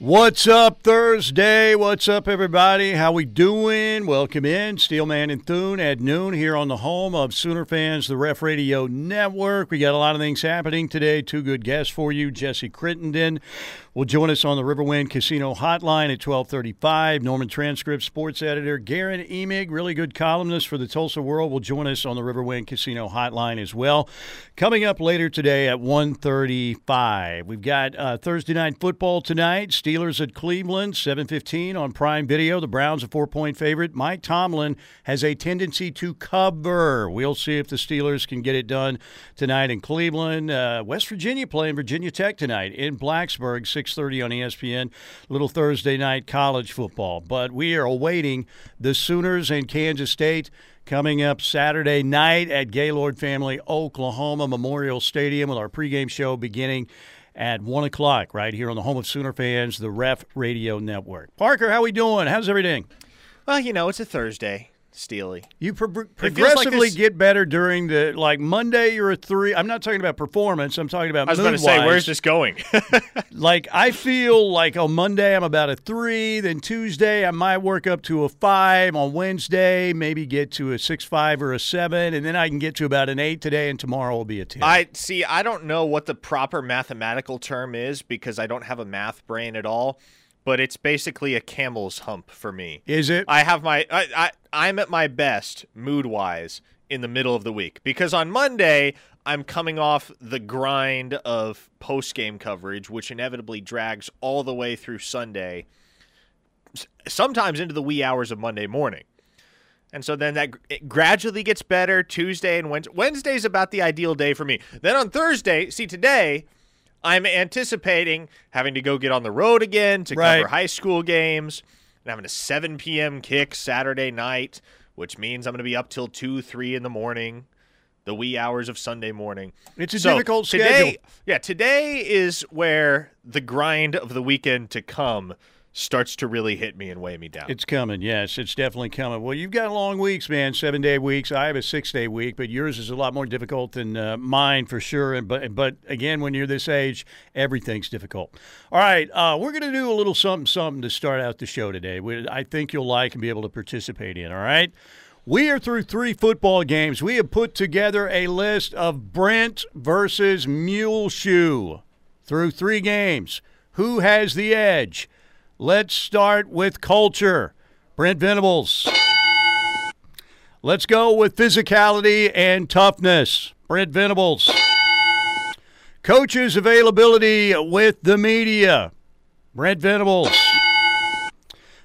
What's up Thursday? What's up everybody? How we doing? Welcome in Steelman and Thune at noon here on the home of Sooner fans, the Ref Radio Network. We got a lot of things happening today. Two good guests for you. Jesse Crittenden will join us on the Riverwind Casino Hotline at 1235. Norman Transcript Sports Editor Guerin Emig, really good columnist for the Tulsa World, will join us on the Riverwind Casino Hotline as well. Coming up later today at 135. We've got uh, Thursday Night Football tonight. Steelers at Cleveland, 7:15 on Prime Video. The Browns a four-point favorite. Mike Tomlin has a tendency to cover. We'll see if the Steelers can get it done tonight in Cleveland. Uh, West Virginia playing Virginia Tech tonight in Blacksburg, 6:30 on ESPN. Little Thursday night college football, but we are awaiting the Sooners and Kansas State. Coming up Saturday night at Gaylord Family Oklahoma Memorial Stadium with our pregame show beginning at 1 o'clock right here on the home of Sooner fans, the Ref Radio Network. Parker, how we doing? How's everything? Well, you know, it's a Thursday. Steely. You pro- progressively like get better during the like Monday. You're a three. I'm not talking about performance. I'm talking about. I was going to say, where's this going? like I feel like on Monday I'm about a three. Then Tuesday I might work up to a five. On Wednesday maybe get to a six five or a seven, and then I can get to about an eight today, and tomorrow will be a ten. I see. I don't know what the proper mathematical term is because I don't have a math brain at all but it's basically a camel's hump for me. Is it? I have my I, I I'm at my best mood wise in the middle of the week because on Monday I'm coming off the grind of post game coverage, which inevitably drags all the way through Sunday, sometimes into the wee hours of Monday morning. And so then that gradually gets better Tuesday and Wednesday. Wednesday's about the ideal day for me. Then on Thursday, see today, I'm anticipating having to go get on the road again to right. cover high school games and having a 7 p.m. kick Saturday night, which means I'm going to be up till 2, 3 in the morning, the wee hours of Sunday morning. It's a so difficult today, schedule. Yeah, today is where the grind of the weekend to come starts to really hit me and weigh me down. It's coming, yes, it's definitely coming. Well, you've got long weeks, man, seven day weeks. I have a six day week, but yours is a lot more difficult than uh, mine for sure. But but again, when you're this age, everything's difficult. All right, uh, we're going to do a little something something to start out the show today. We, I think you'll like and be able to participate in. All right. We are through three football games. We have put together a list of Brent versus Muleshoe through three games. Who has the edge? Let's start with culture. Brent Venables. Let's go with physicality and toughness. Brent Venables. Coaches' availability with the media. Brent Venables.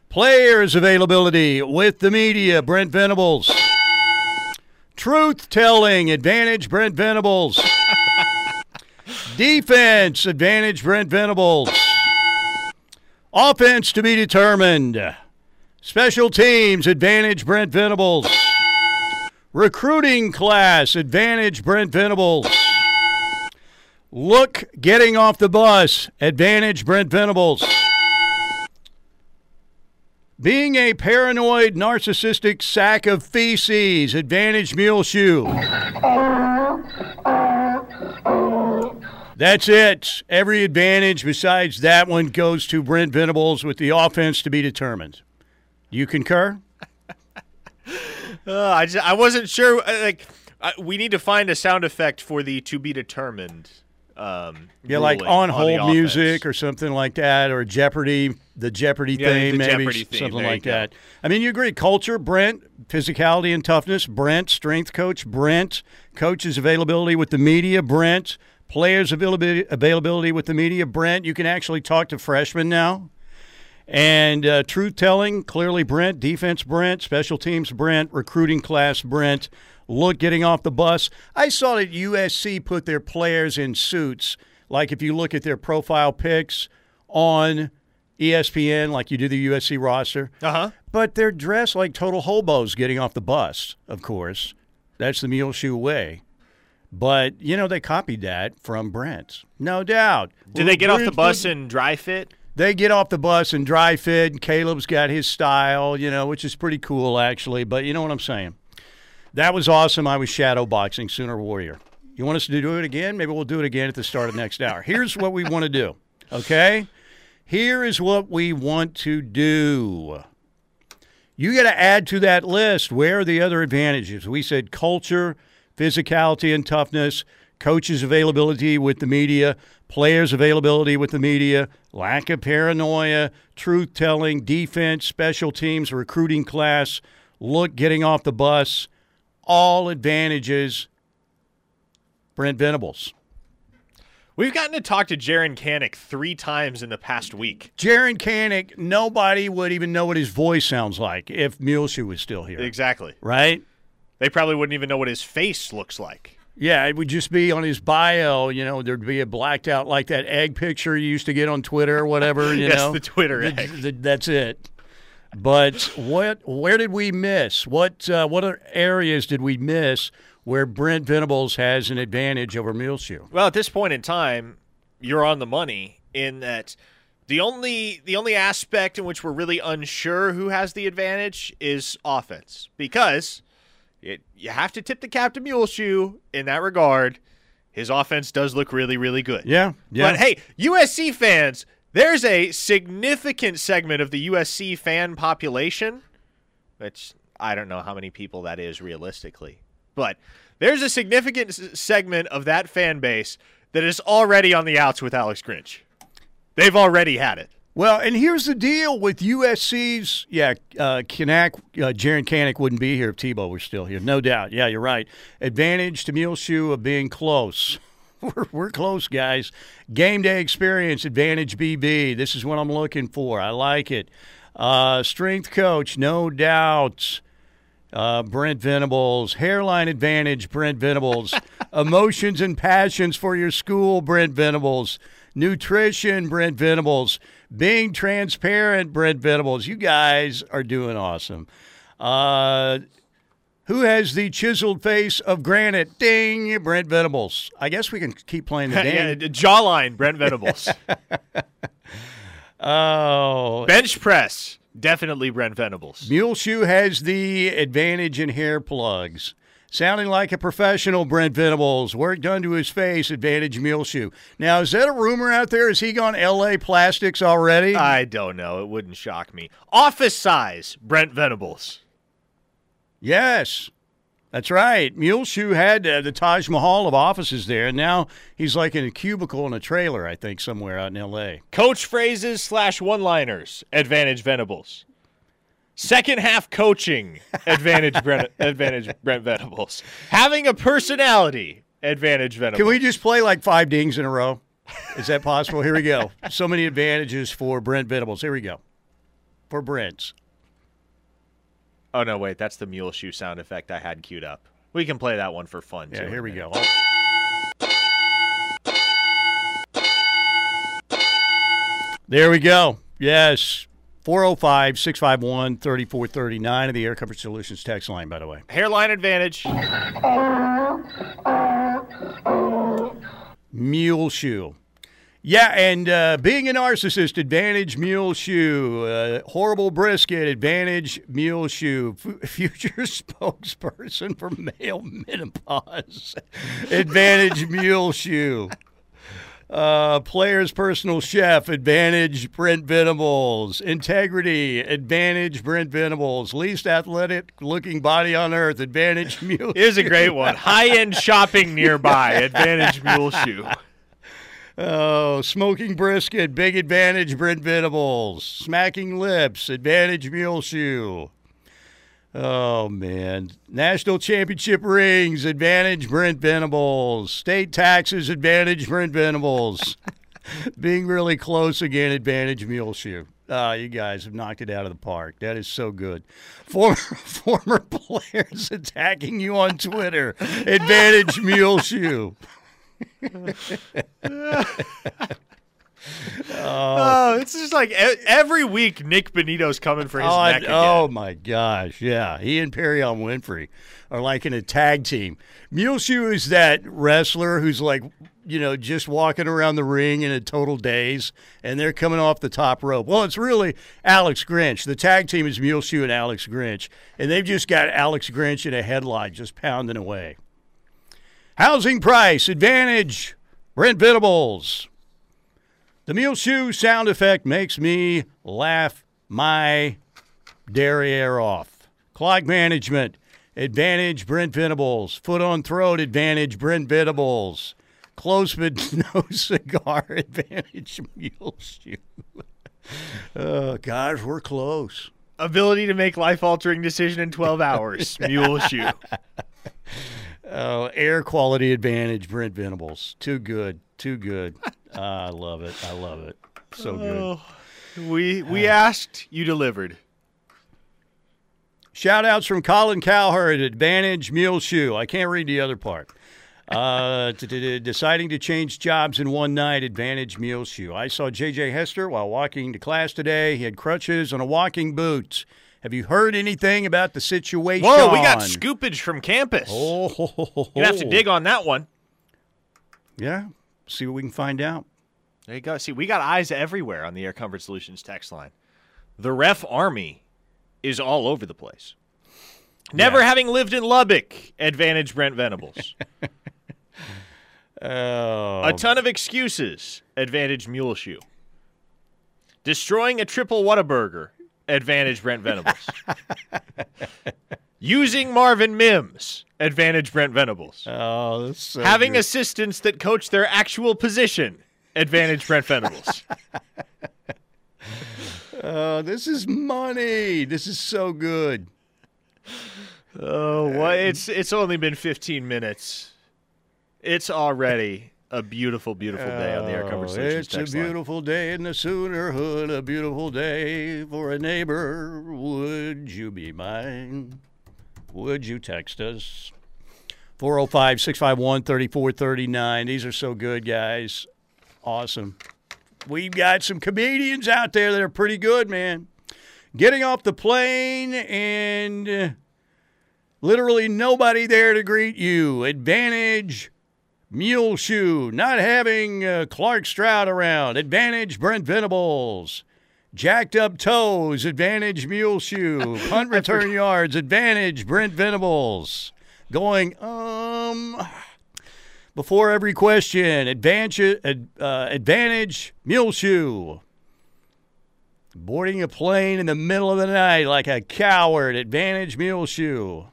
Players' availability with the media. Brent Venables. Truth telling advantage. Brent Venables. Defense advantage. Brent Venables. Offense to be determined. Special teams advantage Brent Venables. Recruiting class advantage Brent Venables. Look getting off the bus advantage Brent Venables. Being a paranoid, narcissistic sack of feces advantage Muleshoe. Uh-huh. That's it. Every advantage besides that one goes to Brent Venables with the offense to be determined. Do you concur? uh, I just, I wasn't sure. Uh, like, uh, we need to find a sound effect for the to be determined. Um, yeah, like on hold on music or something like that, or Jeopardy, the Jeopardy yeah, the maybe Jeopardy something like that. I mean, you agree? Culture, Brent, physicality and toughness, Brent, strength coach, Brent, coach's availability with the media, Brent, players' availability, availability with the media. Brent, you can actually talk to freshmen now. And uh, truth telling, clearly Brent, defense Brent, special teams Brent, recruiting class Brent, look getting off the bus. I saw that USC put their players in suits. Like if you look at their profile pics on ESPN, like you do the USC roster. Uh huh. But they're dressed like total hobos getting off the bus, of course. That's the Muleshoe way. But you know they copied that from Brent's, no doubt. Did they get off the bus and dry fit? They get off the bus and dry fit. Caleb's got his style, you know, which is pretty cool actually. But you know what I'm saying? That was awesome. I was shadow boxing Sooner Warrior. You want us to do it again? Maybe we'll do it again at the start of next hour. Here's what we want to do. Okay. Here is what we want to do. You got to add to that list where are the other advantages? We said culture, physicality, and toughness, coaches' availability with the media, players' availability with the media, lack of paranoia, truth telling, defense, special teams, recruiting class, look getting off the bus, all advantages. Brent Venables. We've gotten to talk to Jaren Kanak three times in the past week. Jaren Kanak, nobody would even know what his voice sounds like if Muleshoe was still here. Exactly. Right? They probably wouldn't even know what his face looks like. Yeah, it would just be on his bio. You know, there'd be a blacked out like that egg picture you used to get on Twitter or whatever. You yes, know, the Twitter The- egg. the- that's it. But what? Where did we miss? What? Uh, what areas did we miss where Brent Venables has an advantage over Muleshoe? Well, at this point in time, you're on the money in that the only the only aspect in which we're really unsure who has the advantage is offense because it, you have to tip the cap to Muleshoe in that regard. His offense does look really, really good. Yeah, yeah. But hey, USC fans, there's a significant segment of the USC fan population, which I don't know how many people that is realistically, but there's a significant s- segment of that fan base that is already on the outs with Alex Grinch. They've already had it. Well, and here's the deal with USC's. Yeah, uh, Kanak, uh, Jaren Kanak wouldn't be here if Tebow were still here. No doubt. Yeah, you're right. Advantage to Muleshoe of being close. We're, we're close, guys. Game day experience, advantage BB. This is what I'm looking for. I like it. Uh, strength coach, no doubt. Uh, Brent Venables, hairline advantage, Brent Venables, emotions and passions for your school, Brent Venables, nutrition, Brent Venables, being transparent, Brent Venables. You guys are doing awesome. Uh, who has the chiseled face of granite? Ding, Brent Venables. I guess we can keep playing the yeah, game. jawline, Brent Venables. oh, Bench press, definitely Brent Venables. Mule Shoe has the advantage in hair plugs. Sounding like a professional, Brent Venables. Work done to his face, advantage Muleshoe. Now, is that a rumor out there? Has he gone LA Plastics already? I don't know. It wouldn't shock me. Office size, Brent Venables. yes. That's right. Muleshoe had uh, the Taj Mahal of offices there, and now he's like in a cubicle in a trailer, I think, somewhere out in LA. Coach phrases slash one liners, advantage Venables. Second half coaching, advantage Brent, advantage Brent Venables. Having a personality, advantage Venables. Can we just play like five dings in a row? Is that possible? Here we go. So many advantages for Brent Venables. Here we go. For Brent. Oh no, wait, that's the mule shoe sound effect I had queued up. We can play that one for fun. Yeah, too, here we go. There we go. Yes. 405 651 3439 of the Air Comfort Solutions text line, by the way. Hairline advantage. Mule shoe. Yeah, and uh, being a narcissist, advantage mule shoe. Uh, horrible brisket, advantage mule shoe. F- future spokesperson for male menopause, advantage mule shoe. Uh, player's personal chef, advantage Brent Venables. Integrity, advantage Brent Venables. Least athletic looking body on earth, advantage mule. Here's a great one. High end shopping nearby, advantage mule shoe. Oh, smoking brisket, big advantage, Brent Venables. Smacking lips, advantage mule shoe. Oh, man. National championship rings, advantage, Brent Venables. State taxes, advantage, Brent Venables. Being really close again, advantage, mule shoe. Ah, you guys have knocked it out of the park. That is so good. Former former players attacking you on Twitter. Advantage mule shoe. Oh, it's just like every week Nik Bonitto's coming for his Oh, neck again. oh my gosh, yeah. He and Perrion Winfrey are like in a tag team. Muleshoe is that wrestler who's like, you know, just walking around the ring in a total daze, and they're coming off the top rope. Well, it's really Alex Grinch. The tag team is Muleshoe and Alex Grinch, and they've just got Alex Grinch in a headlight just pounding away. Housing price advantage, Brent Venables. The mule shoe sound effect makes me laugh my derriere off. Clock management, advantage Brent Venables. Foot on throat, advantage Brent Venables. Close but no cigar, advantage mule shoe. oh, guys, we're close. Ability to make life altering decision in 12 hours. Mule shoe. Oh, air quality advantage, Brent Venables. Too good. Too good. Ah, I love it. I love it. So good. Oh, we we asked, you delivered. Shout outs from Colin Cowherd, Advantage Mule Shoe. I can't read the other part. Uh, t- t- t- deciding to change jobs in one night, Advantage Mule Shoe. I saw JJ Hester while walking to class today. He had crutches and a walking boot. Have you heard anything about the situation? Whoa, we got scoopage from campus. Oh, ho, ho, ho, You have to dig on that one. Yeah, see what we can find out. There you go. See, we got eyes everywhere on the Air Comfort Solutions text line. The ref army is all over the place. Never Yeah. having lived in Lubbock, advantage Brent Venables. Oh, A ton of excuses, advantage Mule Shoe. Destroying a triple Whataburger, advantage Brent Venables. Using Marvin Mims, advantage Brent Venables. oh, that's so Having good. assistants that coach their actual position, advantage Brent Venables. Oh, this is money. This is so good. Oh, what? It's it's only been 15 minutes. It's already a beautiful, beautiful day on the Air Comfort Oh, Solutions It's a text line. beautiful day in the Sooner Hood, a beautiful day for a neighbor. Would you be mine? Would you text us? 405 651 3439. These are so good, guys. Awesome. We've got some comedians out there that are pretty good, man. Getting off the plane and literally nobody there to greet you. Advantage Mule Shoe, not having uh, Clark Stroud around. Advantage Brent Venables. Jacked up toes, advantage Mule Shoe. Punt return yards, advantage Brent Venables. Going, um, before every question, advantage, ad, uh, advantage Mule Shoe. Boarding a plane in the middle of the night like a coward, advantage Mule Shoe.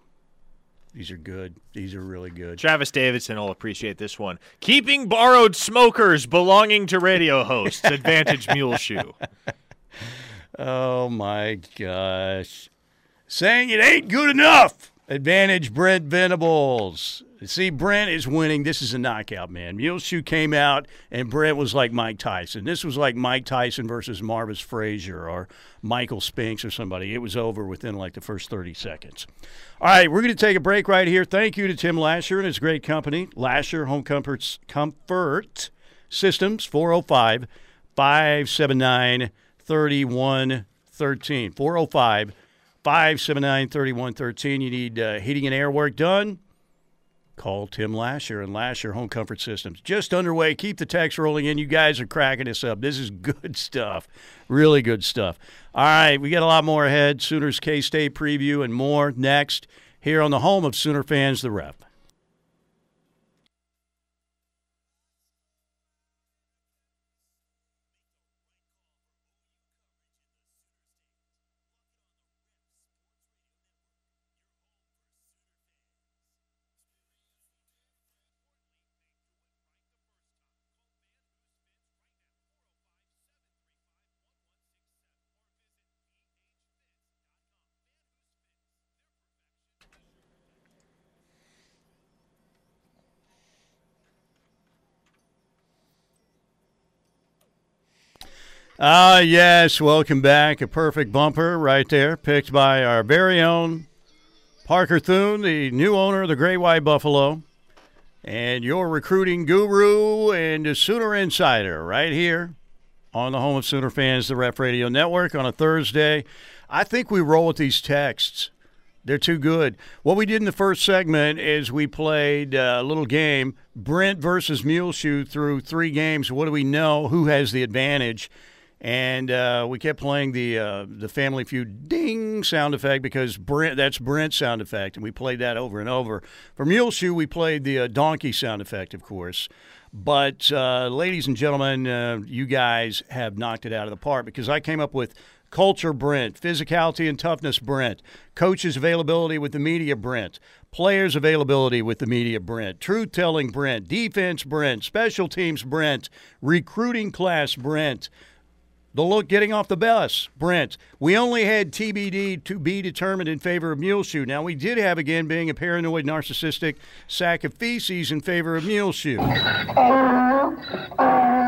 These are good. These are really good. Travis Davidson will appreciate this one. Keeping borrowed smokers belonging to radio hosts, advantage Mule Shoe. Oh my gosh. Saying it ain't good enough. Advantage Brent Venables. See, Brent is winning. This is a knockout, man. Muleshoe came out, and Brent was like Mike Tyson. This was like Mike Tyson versus Marvis Frazier or Michael Spinks or somebody. It was over within like the first 30 seconds. All right, we're going to take a break right here. Thank you to Tim Lasher and his great company, Lasher Home Comforts Comfort Systems, 405 579 3113. 405 579 3113. You need uh, heating and air work done? Call Tim Lasher and Lasher Home Comfort Systems. Just underway. Keep the text rolling in. You guys are cracking us up. This is good stuff. Really good stuff. All right, we got a lot more ahead. Sooners K State preview and more next here on the home of Sooner fans, The Rep. Ah, yes. Welcome back. A perfect bumper right there, picked by our very own Parker Thune, the new owner of the Great White Buffalo, and your recruiting guru and a Sooner Insider right here on the home of Sooner fans, the Ref Radio Network on a Thursday. I think we roll with these texts. They're too good. What we did in the first segment is we played a little game, Brent versus Muleshoe through three games. What do we know? Who has the advantage? And uh, we kept playing the uh, the Family Feud ding sound effect because Brent that's Brent's sound effect, and we played that over and over. For Muleshoe, we played the uh, donkey sound effect, of course. But, uh, ladies and gentlemen, uh, you guys have knocked it out of the park because I came up with culture Brent, physicality and toughness Brent, coaches availability with the media Brent, players availability with the media Brent, truth telling Brent, defense Brent, special teams Brent, recruiting class Brent. The look getting off the bus, Brent. We only had TBD to be determined in favor of Muleshoe. Now, we did have, again, being a paranoid, narcissistic sack of feces in favor of Muleshoe.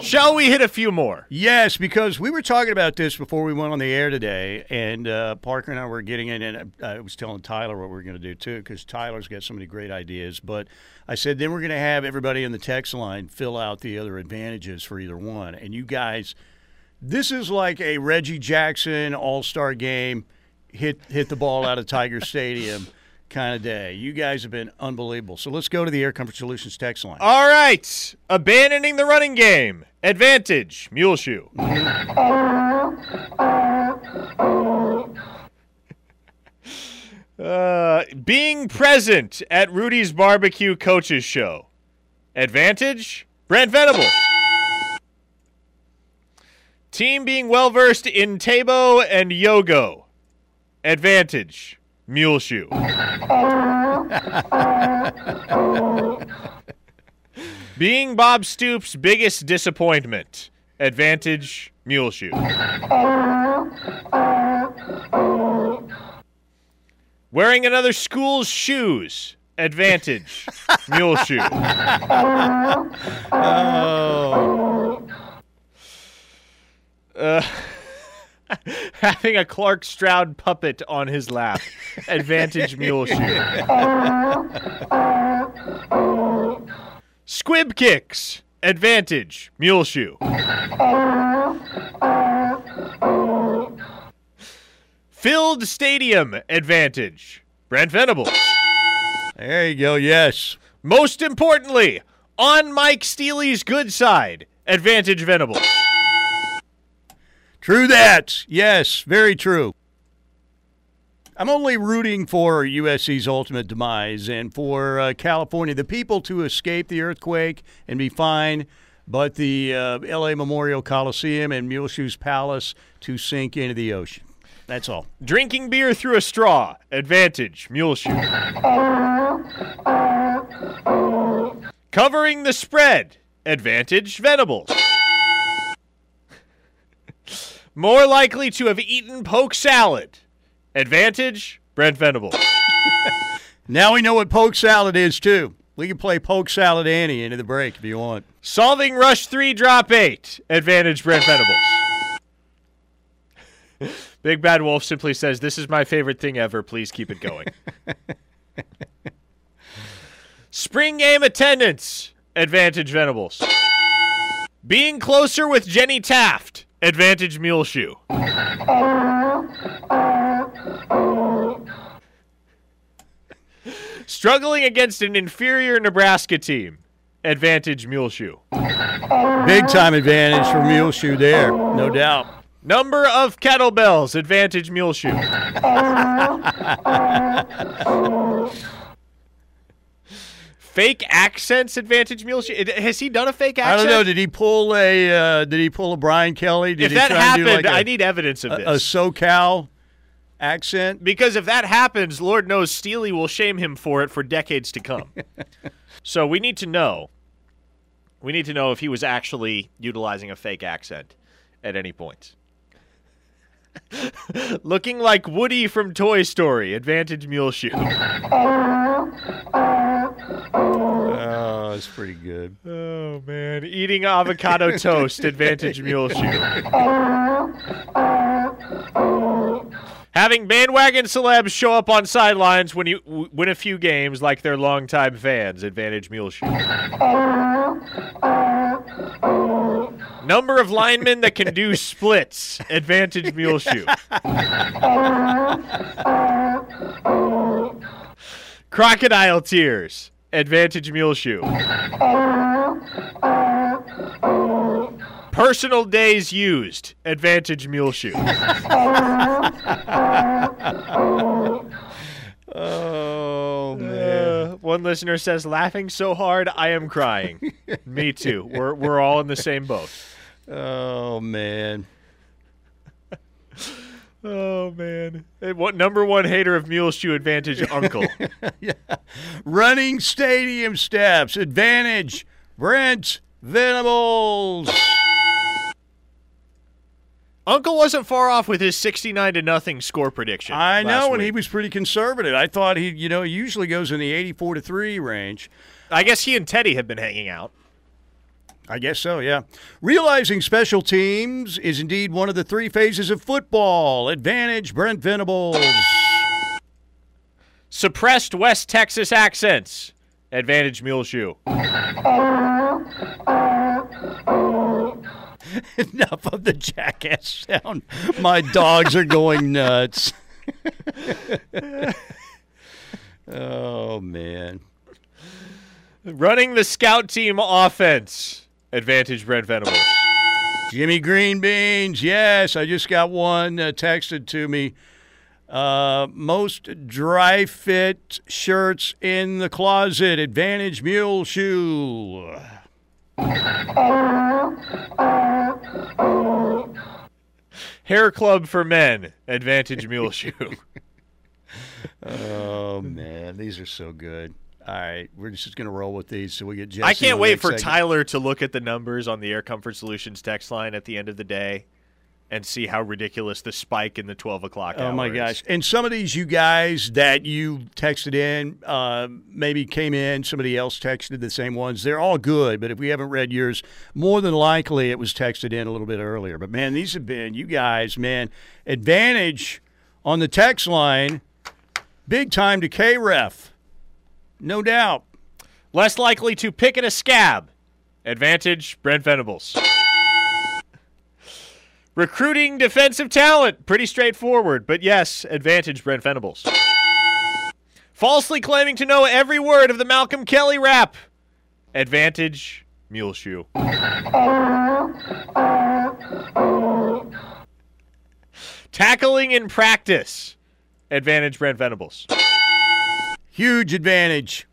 Shall we hit a few more? Yes, because we were talking about this before we went on the air today, and uh, Parker and I were getting in, and I was telling Tyler what we are going to do too, because Tyler's got so many great ideas. But I said then we're going to have everybody in the text line fill out the other advantages for either one, and you guys, this is like a Reggie Jackson All Star game, hit hit the ball out of Tiger Stadium. Kind of day. You guys have been unbelievable. So let's go to the Air Comfort Solutions text line. All right. Abandoning the running game. Advantage. Muleshoe. uh, being present at Rudy's Barbecue Coaches Show. Advantage. Brent Venables. Team being well versed in Tabo and Yogo. Advantage. Muleshoe. Being Bob Stoops' biggest disappointment. Advantage, Mule Shoe. Wearing another school's shoes. Advantage, Muleshoe. Oh. Uh, having a Clark Stroud puppet on his lap. Advantage, mule shoe. Squib kicks. Advantage, mule shoe. Filled stadium. Advantage, Brent Venables. There you go. Yes. Most importantly, on Mike Steely's good side. Advantage, Venables. True that. Yes, very true. I'm only rooting for USC's ultimate demise and for uh, California, the people to escape the earthquake and be fine, but the uh, LA Memorial Coliseum and Muleshoe's Palace to sink into the ocean. That's all. Drinking beer through a straw. Advantage, Muleshoe. Covering the spread. Advantage, Venables. More likely to have eaten poke salad. Advantage, Brent Venables. Now we know what poke salad is, too. We can play poke salad Annie into the break if you want. Solving Rush 3 Drop 8. Advantage, Brent Venables. Big Bad Wolf simply says, This is my favorite thing ever. Please keep it going. Spring game attendance. Advantage, Venables. Being closer with Jenny Taft. Advantage, Muleshoe. Struggling against an inferior Nebraska team. Advantage, Muleshoe. Big time advantage for mule shoe there, no doubt. Number of kettlebells. Advantage, Muleshoe. fake accents. Advantage, Muleshoe. It- Has he done a fake accent? I don't know. Did he pull a? Uh, did he pull a Brian Kelly? Did if he that try happened, do like a- I need evidence of a, this. a SoCal accent. Because if that happens, Lord knows Steely will shame him for it for decades to come. so we need to know. We need to know if he was actually utilizing a fake accent at any point. Looking like Woody from Toy Story, Advantage Muleshoe. Oh, that's pretty good. Oh man, eating avocado toast, Advantage mule shoe. Having bandwagon celebs show up on sidelines when you w- win a few games like their longtime fans, Advantage mule shoe. Number of linemen that can do splits, Advantage Muleshoe. Crocodile tears, Advantage mule shoe. Personal days used, Advantage Muleshoe. Oh man. Uh, one listener says, "Laughing so hard, I am crying." Me too. We're we're all in the same boat. Oh man. Oh man! Hey, what number one hater of mule shoe advantage, Uncle? yeah. Running stadium steps. Advantage. Brent Venables. Uncle wasn't far off with his sixty-nine to nothing score prediction. I know, and he was pretty conservative. I thought he, you know, he usually goes in the 84 to 3 range. I guess he and Teddy have been hanging out. I guess so, yeah. Realizing special teams is indeed one of the three phases of football. Advantage, Brent Venables. Suppressed West Texas accents. Advantage mule shoe. Enough of the jackass sound. My dogs are going nuts. oh, man. Running the scout team offense. Advantage Brent Venables. Jimmy Green Beans, yes, I just got one uh, texted to me. Uh, most dry fit shirts in the closet. Advantage Mule Shoe. Hair club for men. Advantage mule shoe. Oh man, these are so good. All right, we're just going to roll with these so we get Jesse. I can't wait for segment. Tyler to look at the numbers on the Air Comfort Solutions text line at the end of the day and see how ridiculous the spike in the 12 o'clock Oh my gosh! And some of these you guys that you texted in, uh, maybe came in. Somebody else texted the same ones. They're all good, but if we haven't read yours, more than likely it was texted in a little bit earlier. But man, these have been you guys, man. Advantage on the text line, big time to K Ref, no doubt. Less likely to pick at a scab. Advantage Brent Venables. Recruiting defensive talent. Pretty straightforward, but yes, advantage Brent Venables. Falsely claiming to know every word of the Malcolm Kelly rap. Advantage Mule Shoe. Tackling in practice. Advantage Brent Venables. Huge advantage.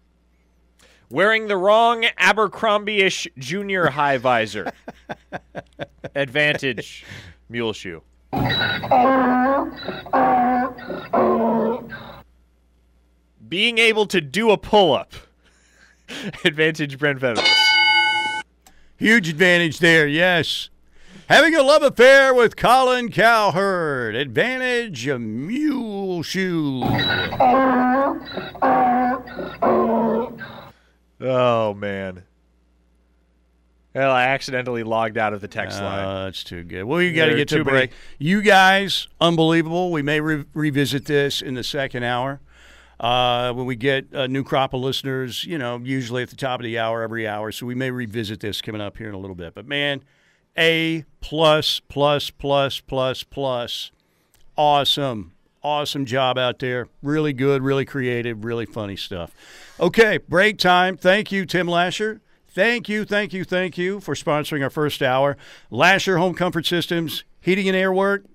Wearing the wrong Abercrombie-ish junior high visor. Advantage Mule Shoe. Being able to do a pull-up. Advantage Brent Venables. Huge advantage there, yes. Having a love affair with Colin Cowherd. Advantage a mule shoe. Oh man. Well, I accidentally logged out of the text line. Uh, that's too good. Well, you got to get to a break. many- You guys, unbelievable. We may re- revisit this in the second hour. Uh, when we get a new crop of listeners, you know, usually at the top of the hour, every hour. So we may revisit this coming up here in a little bit. But man, A plus, plus, plus, plus, plus. Awesome. Awesome job out there. Really good, really creative, really funny stuff. Okay, break time. Thank you, Tim Lasher. Thank you, thank you, thank you for sponsoring our first hour. Lasher Home Comfort Systems, heating and air work.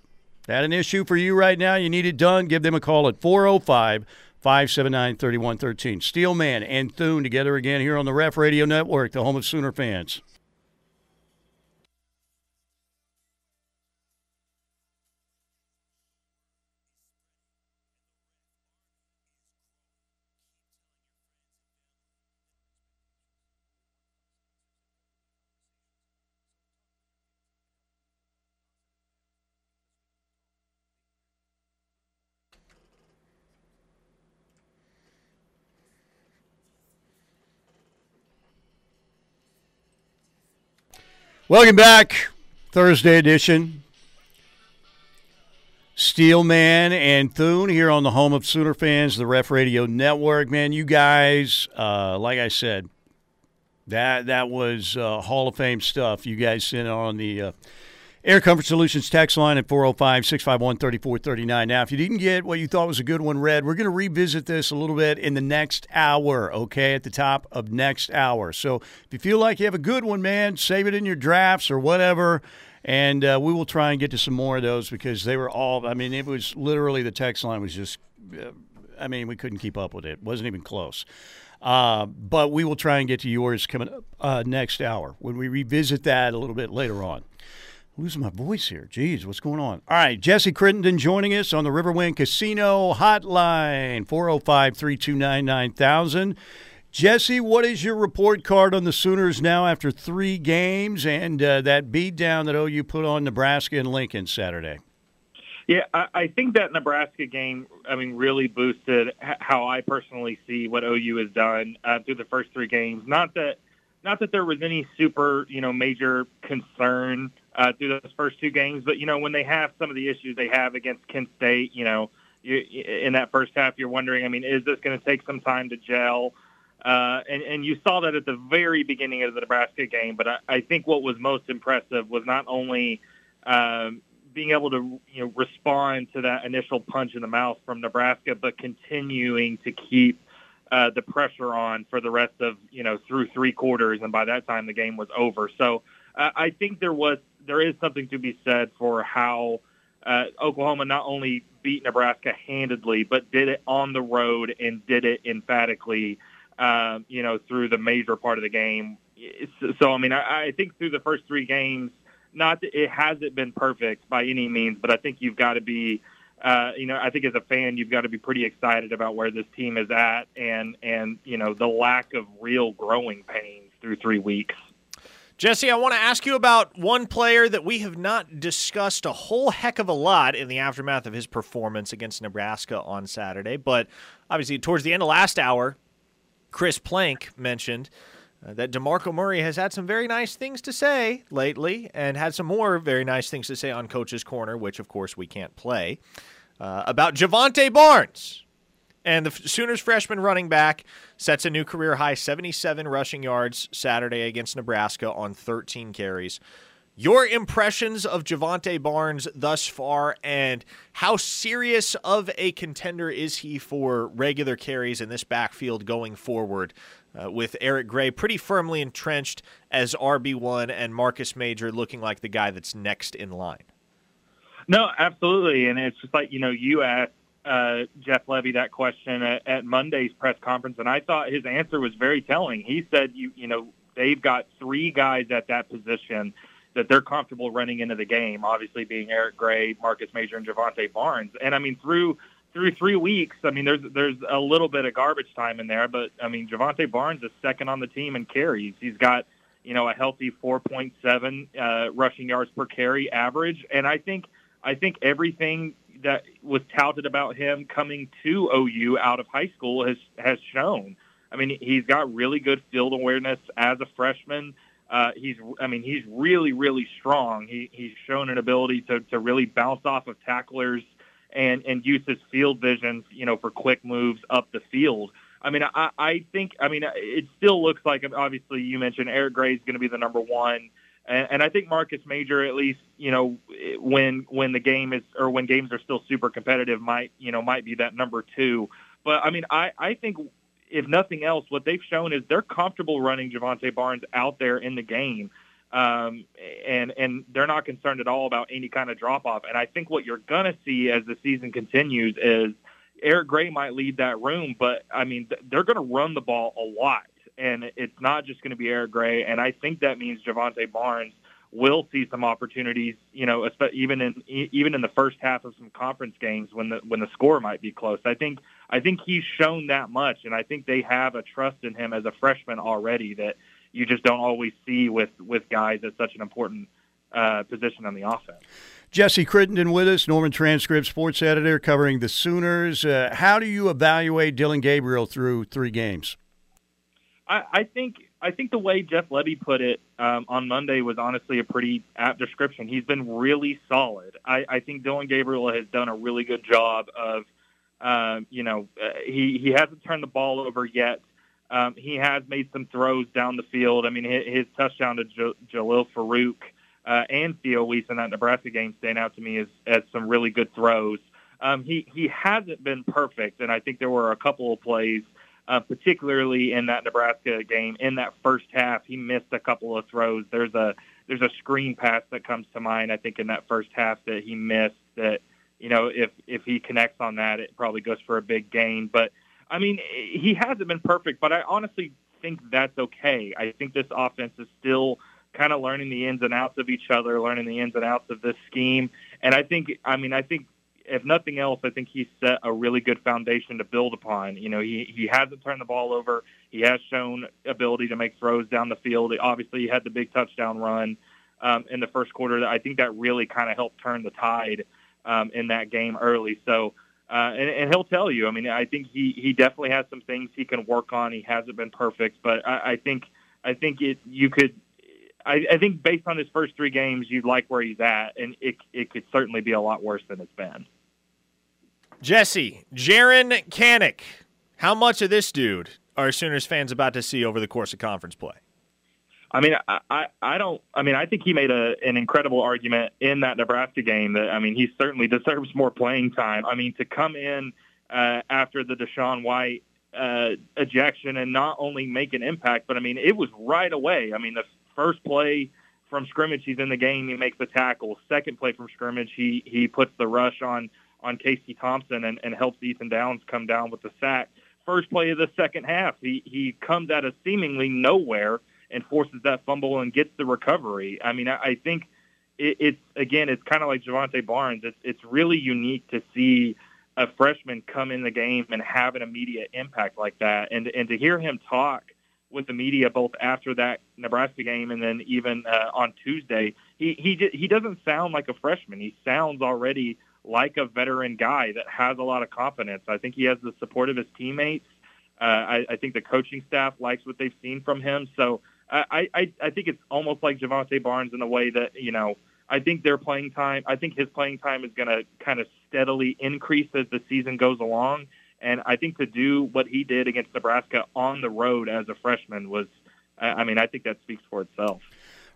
That an issue for you right now? You need it done? Give them a call at 405 579 3113. Steelman and Thune together again here on the Ref Radio Network, the home of Sooner fans. Welcome back, Thursday edition. Steelman and Thune here on the home of Sooner fans, the Ref Radio Network. Man, you guys, uh, like I said, that that was uh, Hall of Fame stuff. You guys sent on the uh, Air Comfort Solutions text line at 405 651 3439. Now, if you didn't get what you thought was a good one read, we're going to revisit this a little bit in the next hour, okay? At the top of next hour. So if you feel like you have a good one, man, save it in your drafts or whatever. And uh, we will try and get to some more of those because they were all, I mean, it was literally the text line was just uh, I mean, we couldn't keep up with it. wasn't even close. Uh, but we will try and get to yours coming up uh, next hour when we revisit that a little bit later on. Losing my voice here. Jeez, what's going on? All right, Jesse Crittenden joining us on the Riverwind Casino Hotline, 405 329 9000. Jesse, what is your report card on the Sooners now after three games and uh, that beatdown that OU put on Nebraska and Lincoln Saturday? Yeah, I, I think that Nebraska game, I mean, really boosted how I personally see what OU has done uh, through the first three games. Not that, not that there was any super, you know, major concern uh, through those first two games, but you know, when they have some of the issues they have against Kent State, you know, you, in that first half, you're wondering, I mean, is this going to take some time to gel? Uh, and, and you saw that at the very beginning of the Nebraska game. But I, I think what was most impressive was not only um, being able to you know respond to that initial punch in the mouth from Nebraska, but continuing to keep uh, the pressure on for the rest of you know through three quarters, and by that time the game was over. So uh, I think there was there is something to be said for how uh, Oklahoma not only beat Nebraska handedly, but did it on the road and did it emphatically um, you know, through the major part of the game. So, I mean, I, I think through the first three games, not it hasn't been perfect by any means, but I think you've got to be, uh, you know, I think as a fan, you've got to be pretty excited about where this team is at and, and, you know, the lack of real growing pains through three weeks. Jesse, I want to ask you about one player that we have not discussed a whole heck of a lot in the aftermath of his performance against Nebraska on Saturday. But obviously, towards the end of last hour, Chris Plank mentioned uh, that DeMarco Murray has had some very nice things to say lately and had some more very nice things to say on Coach's Corner, which, of course, we can't play, uh, about Jovantae Barnes. And the Sooners freshman running back sets a new career high 77 rushing yards Saturday against Nebraska on 13 carries. Your impressions of Jovantae Barnes thus far, and how serious of a contender is he for regular carries in this backfield going forward? Uh, with Eric Gray pretty firmly entrenched as RB1 and Marcus Major looking like the guy that's next in line. No, absolutely. And it's just like, you know, you asked uh, Jeff Lebby that question at, at Monday's press conference, and I thought his answer was very telling. He said, you, you know, they've got three guys at that position – that they're comfortable running into the game. Obviously, being Eric Gray, Marcus Major, and Jovantae Barnes. And I mean, through through three weeks, I mean, there's there's a little bit of garbage time in there, but I mean, Jovantae Barnes is second on the team in carries. He's got you know a healthy 4.7 uh, rushing yards per carry average, and I think I think everything that was touted about him coming to OU out of high school has has shown. I mean, he's got really good field awareness as a freshman. Uh, he's, I mean, he's really, really strong. He, he's shown an ability to, to really bounce off of tacklers and, and use his field vision, you know, for quick moves up the field. I mean, I, I think, I mean, it still looks like, obviously, you mentioned Eric Gray is going to be the number one. And, and I think Marcus Major, at least, you know, when when the game is or when games are still super competitive, might you know might be that number two. But I mean, I I think if nothing else, what they've shown is they're comfortable running Jovantae Barnes out there in the game. Um, and and they're not concerned at all about any kind of drop off. And I think what you're to see as the season continues is Eric Gray might lead that room, but I mean they're going to run the ball a lot, and it's not just going to be Eric Gray. And I think that means Jovantae Barnes will see some opportunities, you know, even in even in the first half of some conference games when the when the score might be close. I think I think he's shown that much, and I think they have a trust in him as a freshman already that you just don't always see with with guys at such an important uh, position on the offense. Jesse Crittenden with us, Norman Transcript sports editor covering the Sooners. Uh, how do you evaluate Dillon Gabriel through three games? I, I think I think the way Jeff Lebby put it um, on Monday was honestly a pretty apt description. He's been really solid. I, I think Dillon Gabriel has done a really good job of, um, you know, uh, he he hasn't turned the ball over yet. Um, he has made some throws down the field. I mean, his, his touchdown to J- Jalil Farooq uh, and Theo Wease in that Nebraska game stand out to me as, as some really good throws. Um, he he hasn't been perfect, and I think there were a couple of plays uh, particularly in that Nebraska game. In that first half, he missed a couple of throws. There's a there's a screen pass that comes to mind. I think in that first half that he missed that you know, if if he connects on that, it probably goes for a big gain. But I mean, he hasn't been perfect, but I honestly think that's okay. I think this offense is still kind of learning the ins and outs of each other, learning the ins and outs of this scheme. And I think, I mean, I think if nothing else, I think he's set a really good foundation to build upon. You know, he he hasn't turned the ball over. He has shown ability to make throws down the field. Obviously, he had the big touchdown run um, in the first quarter. I think that really kind of helped turn the tide um, in that game early. So. Uh, and, and he'll tell you. I mean, I think he, he definitely has some things he can work on. He hasn't been perfect, but I, I think I think it you could I, I think based on his first three games, you'd like where he's at, and it it could certainly be a lot worse than it's been. Jesse, Jaren Kanak, how much of this dude are Sooners fans about to see over the course of conference play? I mean, I, I, don't. I mean, I think he made a, an incredible argument in that Nebraska game. That I mean, he certainly deserves more playing time. I mean, to come in uh, after the DaShaun White uh, ejection and not only make an impact, but I mean, it was right away. I mean, the First play from scrimmage, he's in the game. He makes the tackle. Second play from scrimmage, he he puts the rush on on Casey Thompson and, and helps Ethan Downs come down with the sack. First play of the second half, he he comes out of seemingly nowhere and forces that fumble and gets the recovery. I mean, I, I think it, it's again, it's kind of like Jovantae Barnes. It's it's really unique to see a freshman come in the game and have an immediate impact like that, and and to hear him talk with the media both after that Nebraska game and then even uh, on Tuesday. He he he doesn't sound like a freshman. He sounds already like a veteran guy that has a lot of confidence. I think he has the support of his teammates. Uh, I, I think the coaching staff likes what they've seen from him. So I, I, I think it's almost like Jovantae Barnes in a way that, you know, I think their playing time, I think his playing time is going to kind of steadily increase as the season goes along. And I think to do what he did against Nebraska on the road as a freshman was, I mean, I think that speaks for itself.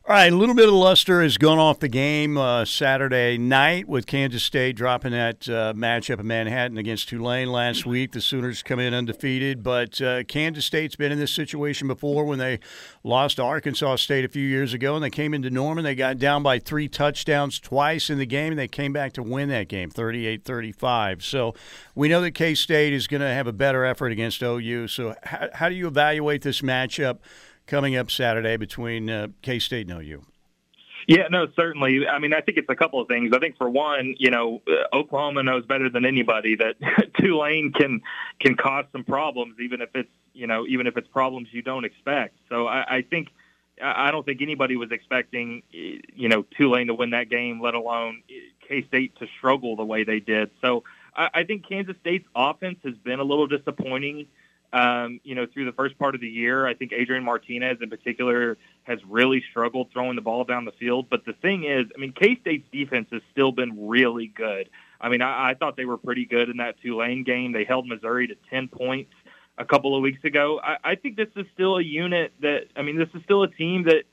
All right, a little bit of luster has gone off the game uh, Saturday night with Kansas State dropping that uh, matchup in Manhattan against Tulane last week. The Sooners come in undefeated, but uh, Kansas State's been in this situation before when they lost to Arkansas State a few years ago and they came into Norman. They got down by three touchdowns twice in the game and they came back to win that game 38 35. So we know that K State is going to have a better effort against OU. So, how, how do you evaluate this matchup? Coming up Saturday between uh, K State and OU. Yeah, no, certainly. I mean, I think it's a couple of things. I think for one, you know, uh, Oklahoma knows better than anybody that Tulane can can cause some problems, even if it's you know, even if it's problems you don't expect. So I, I think I don't think anybody was expecting you know Tulane to win that game, let alone K State to struggle the way they did. So I, I think Kansas State's offense has been a little disappointing um, you know, through the first part of the year. I think Adrian Martinez in particular has really struggled throwing the ball down the field. But the thing is, I mean, K State's defense has still been really good. I mean, I, I thought they were pretty good in that Tulane game. They held Missouri to 10 points a couple of weeks ago. I, I think this is still a unit that, I mean, this is still a team that,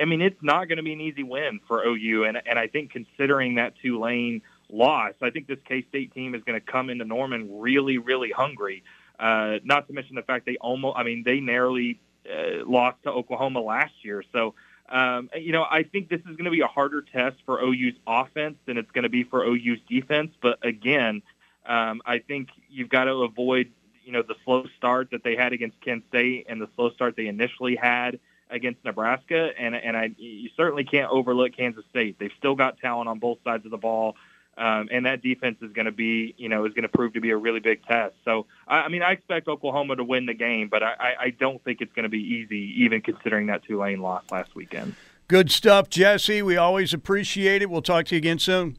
I mean, it's not going to be an easy win for OU. And, and I think considering that Tulane loss, I think this K State team is going to come into Norman really, really hungry. Uh, not to mention the fact they almost, I mean, they narrowly uh, lost to Oklahoma last year. So, um, you know, I think this is going to be a harder test for OU's offense than it's going to be for OU's defense. But again, um, I think you've got to avoid, you know, the slow start that they had against Kent State and the slow start they initially had against Nebraska. And and I you certainly can't overlook Kansas State. They've still got talent on both sides of the ball. Um, and that defense is going to be, you know, is going to prove to be a really big test. So, I, I mean, I expect Oklahoma to win the game, but I, I don't think it's going to be easy, even considering that Tulane loss last weekend. Good stuff, Jesse. We always appreciate it. We'll talk to you again soon.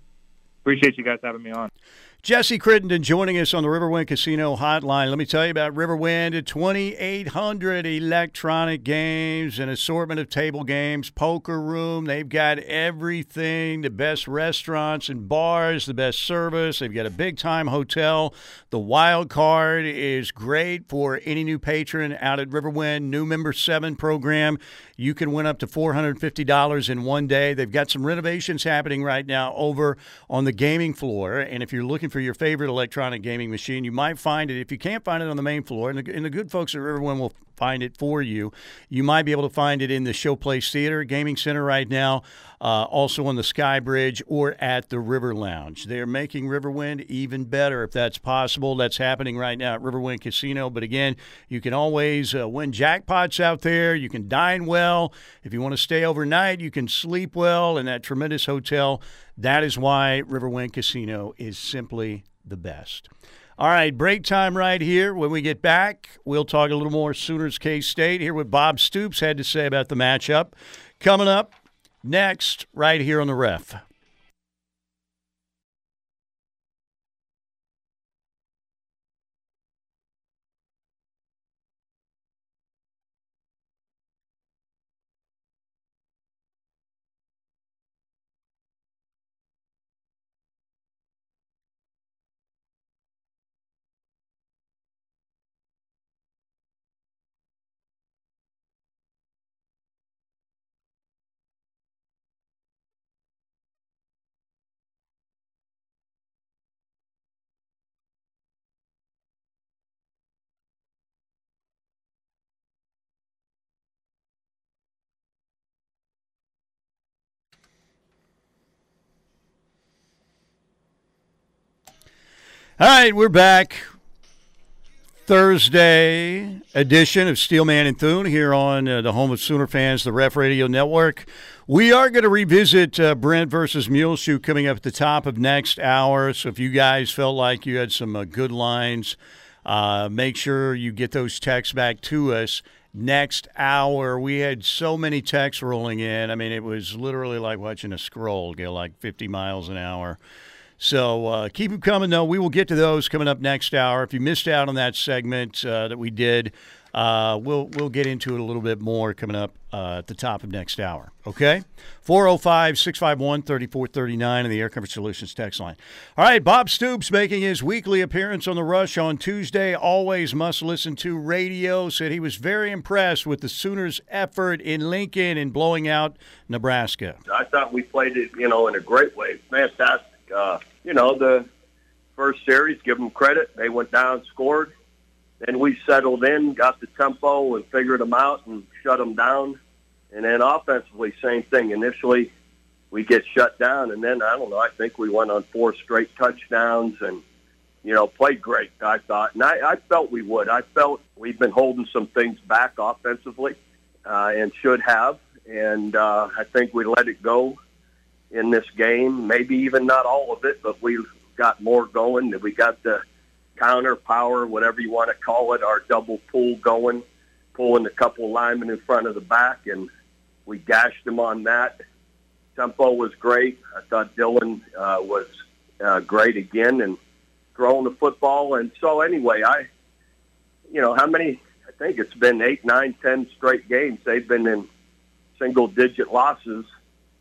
Appreciate you guys having me on. Jesse Crittenden joining us on the Riverwind Casino Hotline. Let me tell you about Riverwind 2,800 electronic games, an assortment of table games, poker room. They've got everything the best restaurants and bars, the best service. They've got a big time hotel. The wild card is great for any new patron out at Riverwind. New member seven program. You can win up to $450 in one day. They've got some renovations happening right now over on the gaming floor. And if you're looking looking for your favorite electronic gaming machine, you might find it. If you can't find it on the main floor, and the, and the good folks at Riverwind will find it for you. You might be able to find it in the Showplace Theater Gaming Center right now, uh, also on the Sky Bridge or at the River Lounge. They're making Riverwind even better if that's possible. That's happening right now at Riverwind Casino. But again, you can always uh, win jackpots out there. You can dine well. If you want to stay overnight, you can sleep well in that tremendous hotel. That is why Riverwind Casino is simply the best. All right, break time right here. When we get back, we'll talk a little more Sooners K State. Here what Bob Stoops had to say about the matchup. Coming up next, right here on the ref. All right, we're back. Thursday edition of Steelman and Thune here on uh, the home of Sooner fans, the Ref Radio Network. We are going to revisit uh, Brent versus Muleshoe coming up at the top of next hour. So if you guys felt like you had some uh, good lines, uh, make sure you get those texts back to us next hour. We had so many texts rolling in. I mean, it was literally like watching a scroll go like 50 miles an hour. So uh, keep them coming, though. We will get to those coming up next hour. If you missed out on that segment uh, that we did, uh, we'll we'll get into it a little bit more coming up uh, at the top of next hour. Okay? 405 651 3439 and the Air Comfort Solutions text line. All right, Bob Stoops making his weekly appearance on The Rush on Tuesday. Always must listen to radio. Said he was very impressed with the Sooners' effort in Lincoln in blowing out Nebraska. I thought we played it, you know, in a great way. Fantastic. Uh, you know, the first series, give them credit. They went down, scored. Then we settled in, got the tempo, and figured them out and shut them down. And then offensively, same thing. Initially, we get shut down, and then I don't know. I think we went on four straight touchdowns, and you know, played great. I thought, and I, I felt we would. I felt we've been holding some things back offensively, uh, and should have. And uh, I think we let it go in this game. Maybe even not all of it, but we got more going. We got the counter power, whatever you want to call it, our double pull going, pulling a couple linemen in front of the back, and we gashed them on that. Tempo was great. I thought Dillon uh, was uh, great again and throwing the football. And so anyway, I, you know, how many? I think it's been eight, nine, ten straight games. They've been in single-digit losses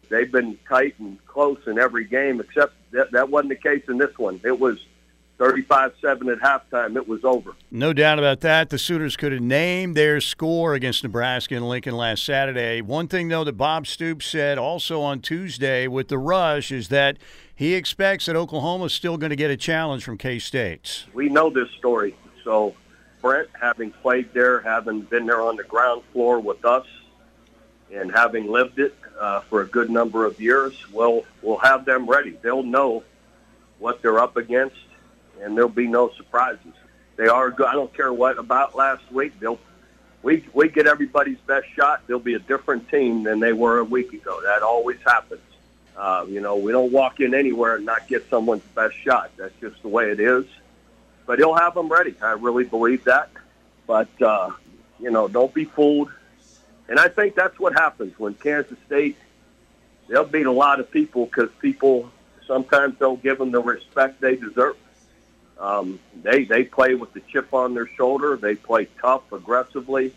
they've been tight and close in every game, except that, that wasn't the case in this one. It was 35 7 at halftime. It was over. No doubt about that. The Sooners could have named their score against Nebraska and Lincoln last Saturday. One thing, though, that Bob Stoops said also on Tuesday with the rush is that he expects that Oklahoma's still going to get a challenge from K State. We know this story. So, Brent, having played there, having been there on the ground floor with us, and having lived it, uh, for a good number of years, we'll we'll have them ready. They'll know what they're up against, and there'll be no surprises. They are good. I don't care what about last week. They'll we we get everybody's best shot. They'll be a different team than they were a week ago. That always happens. Uh, you know, we don't walk in anywhere and not get someone's best shot. That's just the way it is. But he'll have them ready. I really believe that. But uh, you know, don't be fooled. And I think that's what happens when Kansas State, they'll beat a lot of people because people sometimes don't give them the respect they deserve. Um, they they play with the chip on their shoulder. They play tough, aggressively,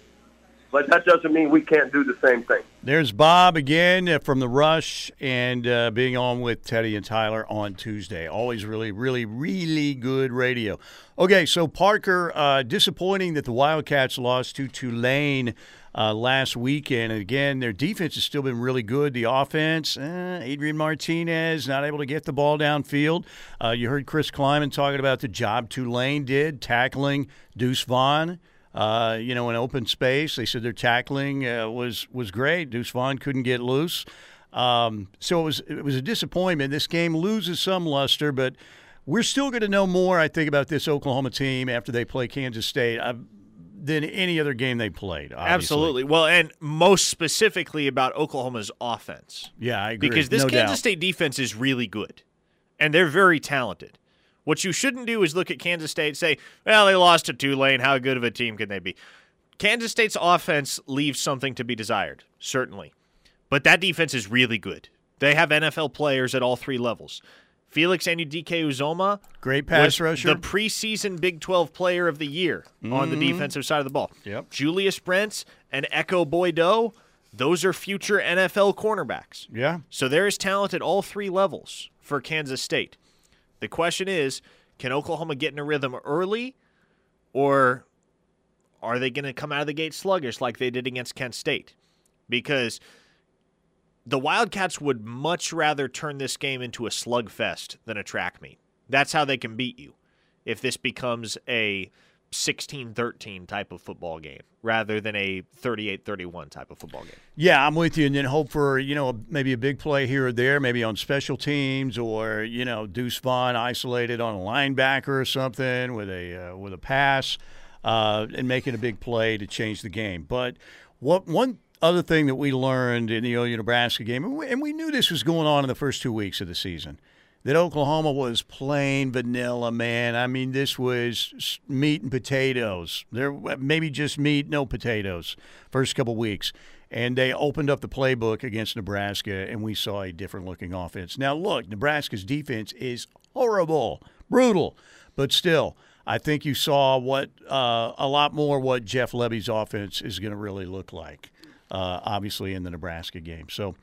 but that doesn't mean we can't do the same thing. There's Bob again uh, from the Rush and uh, being on with Teddy and Tyler on Tuesday. Always really, really, really good radio. Okay, so Parker, uh, disappointing that the Wildcats lost to Tulane uh, last weekend. And again, their defense has still been really good. The offense, eh, Adrian Martinez not able to get the ball downfield. Uh, you heard Chris Klieman talking about the job Tulane did tackling Deuce Vaughn. Uh, you know, in open space, they said their tackling uh, was was great. Deuce Vaughn couldn't get loose, um, so it was it was a disappointment. This game loses some luster, but we're still going to know more, I think, about this Oklahoma team after they play Kansas State. Uh, than any other game they played. Obviously. Absolutely. Well, and most specifically about Oklahoma's offense. Yeah, I agree. Because this no Kansas doubt. State defense is really good, and they're very talented. What you shouldn't do is look at Kansas State and say, well, they lost to Tulane. How good of a team can they be? Kansas State's offense leaves something to be desired, certainly. But that defense is really good. They have NFL players at all three levels. Felix Anudike Uzomah Great pass rusher. the preseason Big 12 player of the year on the defensive side of the ball. Mm-hmm. Yep. Julius Brents and Ekow Boye-Doe, those are future NFL cornerbacks. yeah. So there is talent at all three levels for Kansas State. The question is, can Oklahoma get in a rhythm early, or are they going to come out of the gate sluggish like they did against Kent State? Because the Wildcats would much rather turn this game into a slugfest than a track meet. That's how they can beat you if this becomes a 16-13 type of football game rather than a 38-31 type of football game. Yeah, I'm with you. And then hope for, you know, maybe a big play here or there, maybe on special teams or, you know, Deuce Vaughn isolated on a linebacker or something with a uh, with a pass uh, and making a big play to change the game. But what one other thing that we learned in the OU Nebraska game, and we, and we knew this was going on in the first two weeks of the season, that Oklahoma was plain vanilla, man. I mean, this was meat and potatoes. There maybe just meat, no potatoes. First couple weeks, and they opened up the playbook against Nebraska, and we saw a different looking offense. Now, look, Nebraska's defense is horrible, brutal, but still. I think you saw what uh, a lot more what Jeff Lebby's offense is going to really look like, obviously in the Nebraska game. So,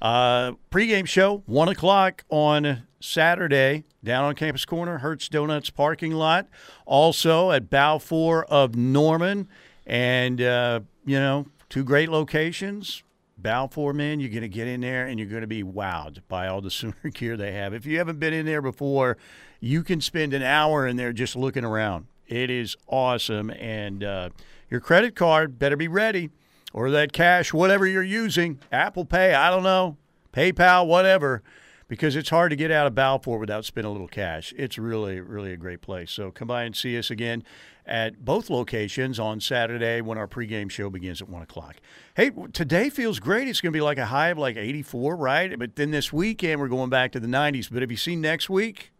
uh, pregame show, 1 o'clock on Saturday, down on Campus Corner, Hurts Donuts parking lot. Also at Balfour of Norman. And, uh, you know, two great locations. Balfour, man, you're going to get in there and you're going to be wowed by all the Sooner gear they have. If you haven't been in there before, you can spend an hour in there just looking around. It is awesome. And uh, your credit card better be ready or that cash, whatever you're using, Apple Pay, I don't know, PayPal, whatever, because it's hard to get out of Balfour without spending a little cash. It's really, really a great place. So come by and see us again at both locations on Saturday when our pregame show begins at 1 o'clock. Hey, today feels great. It's going to be like a high of like 84, right? But then this weekend, we're going back to the 90s. But have you seen next week?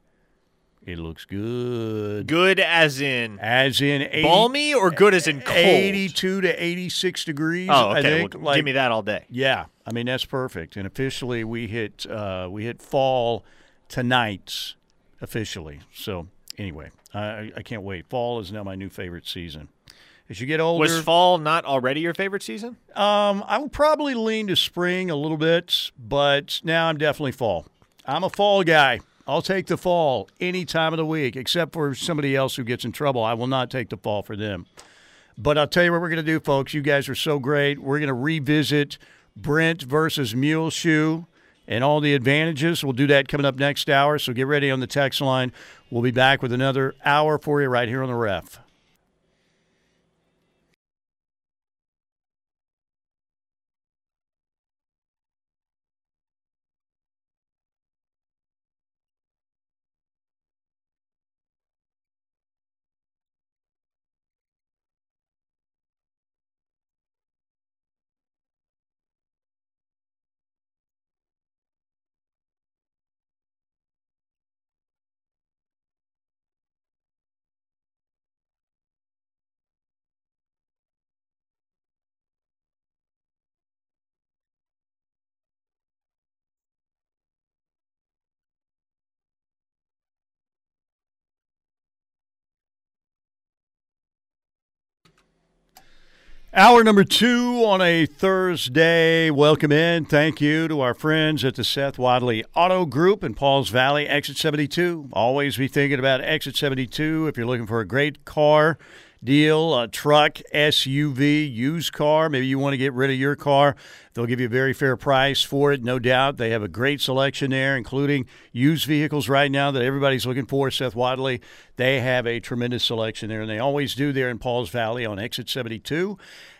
It looks good. Good as in As in 80, balmy or good as in cold? 82 to 86 degrees. Oh, I okay. think. Well, Like- give me that all day. yeah, I mean that's perfect. And officially, we hit uh, we hit fall tonight officially. So anyway, I, I can't wait. Fall is now my new favorite season. As you get older, Was fall not already your favorite season? um, I will probably lean to spring a little bit, but now I'm definitely fall. I'm a fall guy. I'll take the fall any time of the week, except for somebody else who gets in trouble. I will not take the fall for them. But I'll tell you what we're going to do, folks. You guys are so great. We're going to revisit Brent versus Muleshoe and all the advantages. We'll do that coming up next hour. So get ready on the text line. We'll be back with another hour for you right here on the ref. Hour number two on a Thursday. Welcome in. Thank you to our friends at the Seth Wadley Auto Group in Pauls Valley, Exit 72. Always be thinking about Exit 72 if you're looking for a great car deal, a truck, SUV, used car. Maybe you want to get rid of your car. They'll give you a very fair price for it, no doubt. They have a great selection there, including used vehicles right now that everybody's looking for. Seth Wadley, they have a tremendous selection there, and they always do there in Pauls Valley on exit 72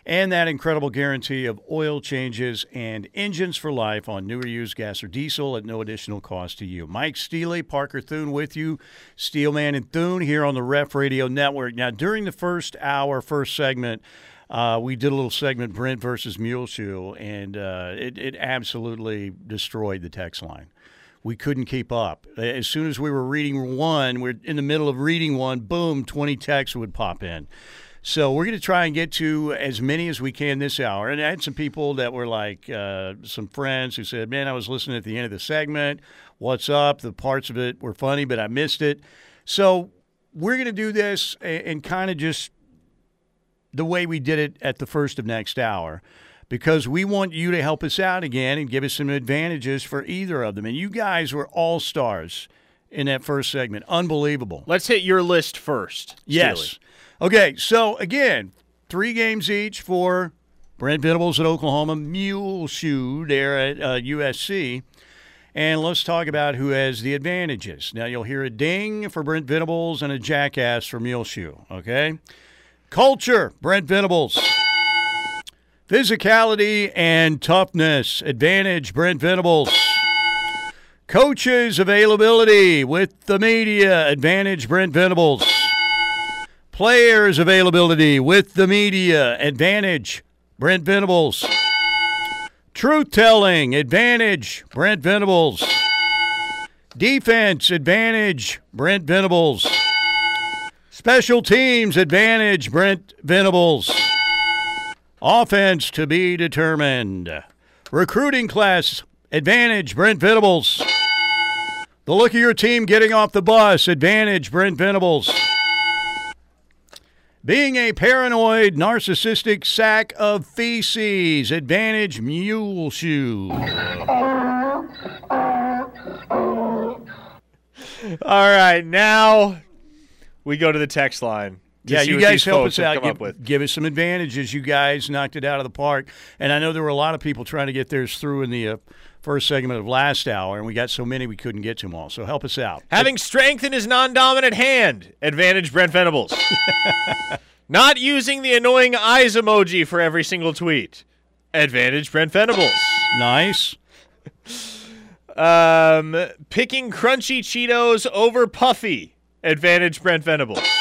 and that incredible guarantee of oil changes and engines for life on newer used gas or diesel at no additional cost to you. Mike Steele, Parker Thune with you, Steelman and Thune here on the Ref Radio Network. Now, during the first hour, first segment, uh, we did a little segment, Brent versus Muleshoe, and uh, it, it absolutely destroyed the text line we couldn't keep up. As soon as we were reading one, we're in the middle of reading one, boom, 20 texts would pop in. So we're going to try and get to as many as we can this hour. And I had some people that were like uh, some friends who said, "Man, I was listening at the end of the segment. What's up? The parts of it were funny, but I missed it." So we're going to do this and, and kind of just the way we did it at the first of next hour because we want you to help us out again and give us some advantages for either of them. And you guys were all stars in that first segment. Unbelievable. Let's hit your list first. Yes. Steely. Okay, so again, three games each for Brent Venables at Oklahoma, Muleshoe there at uh, USC. And let's talk about who has the advantages. Now, you'll hear a ding for Brent Venables and a jackass for Mule Shoe, okay? Culture, Brent Venables. Physicality and toughness, advantage, Brent Venables. Coaches availability with the media, advantage, Brent Venables. Players availability with the media, advantage, Brent Venables. Truth telling, advantage, Brent Venables. Defense, advantage, Brent Venables. Special teams, advantage, Brent Venables. Offense to be determined. Recruiting class, advantage, Brent Venables. The look of your team getting off the bus, advantage, Brent Venables. Being a paranoid, narcissistic sack of feces, advantage, mule shoe. All right, now we go to the text line. Yeah, you guys help us out. Give, give us some advantages. You guys knocked it out of the park, and I know there were a lot of people trying to get theirs through in the uh, first segment of last hour, and we got so many we couldn't get to them all. So help us out. Having strength in his non-dominant hand, advantage Brent Venables. Not using the annoying eyes emoji for every single tweet, advantage Brent Venables. Nice. Um, picking crunchy Cheetos over puffy, advantage Brent Venables.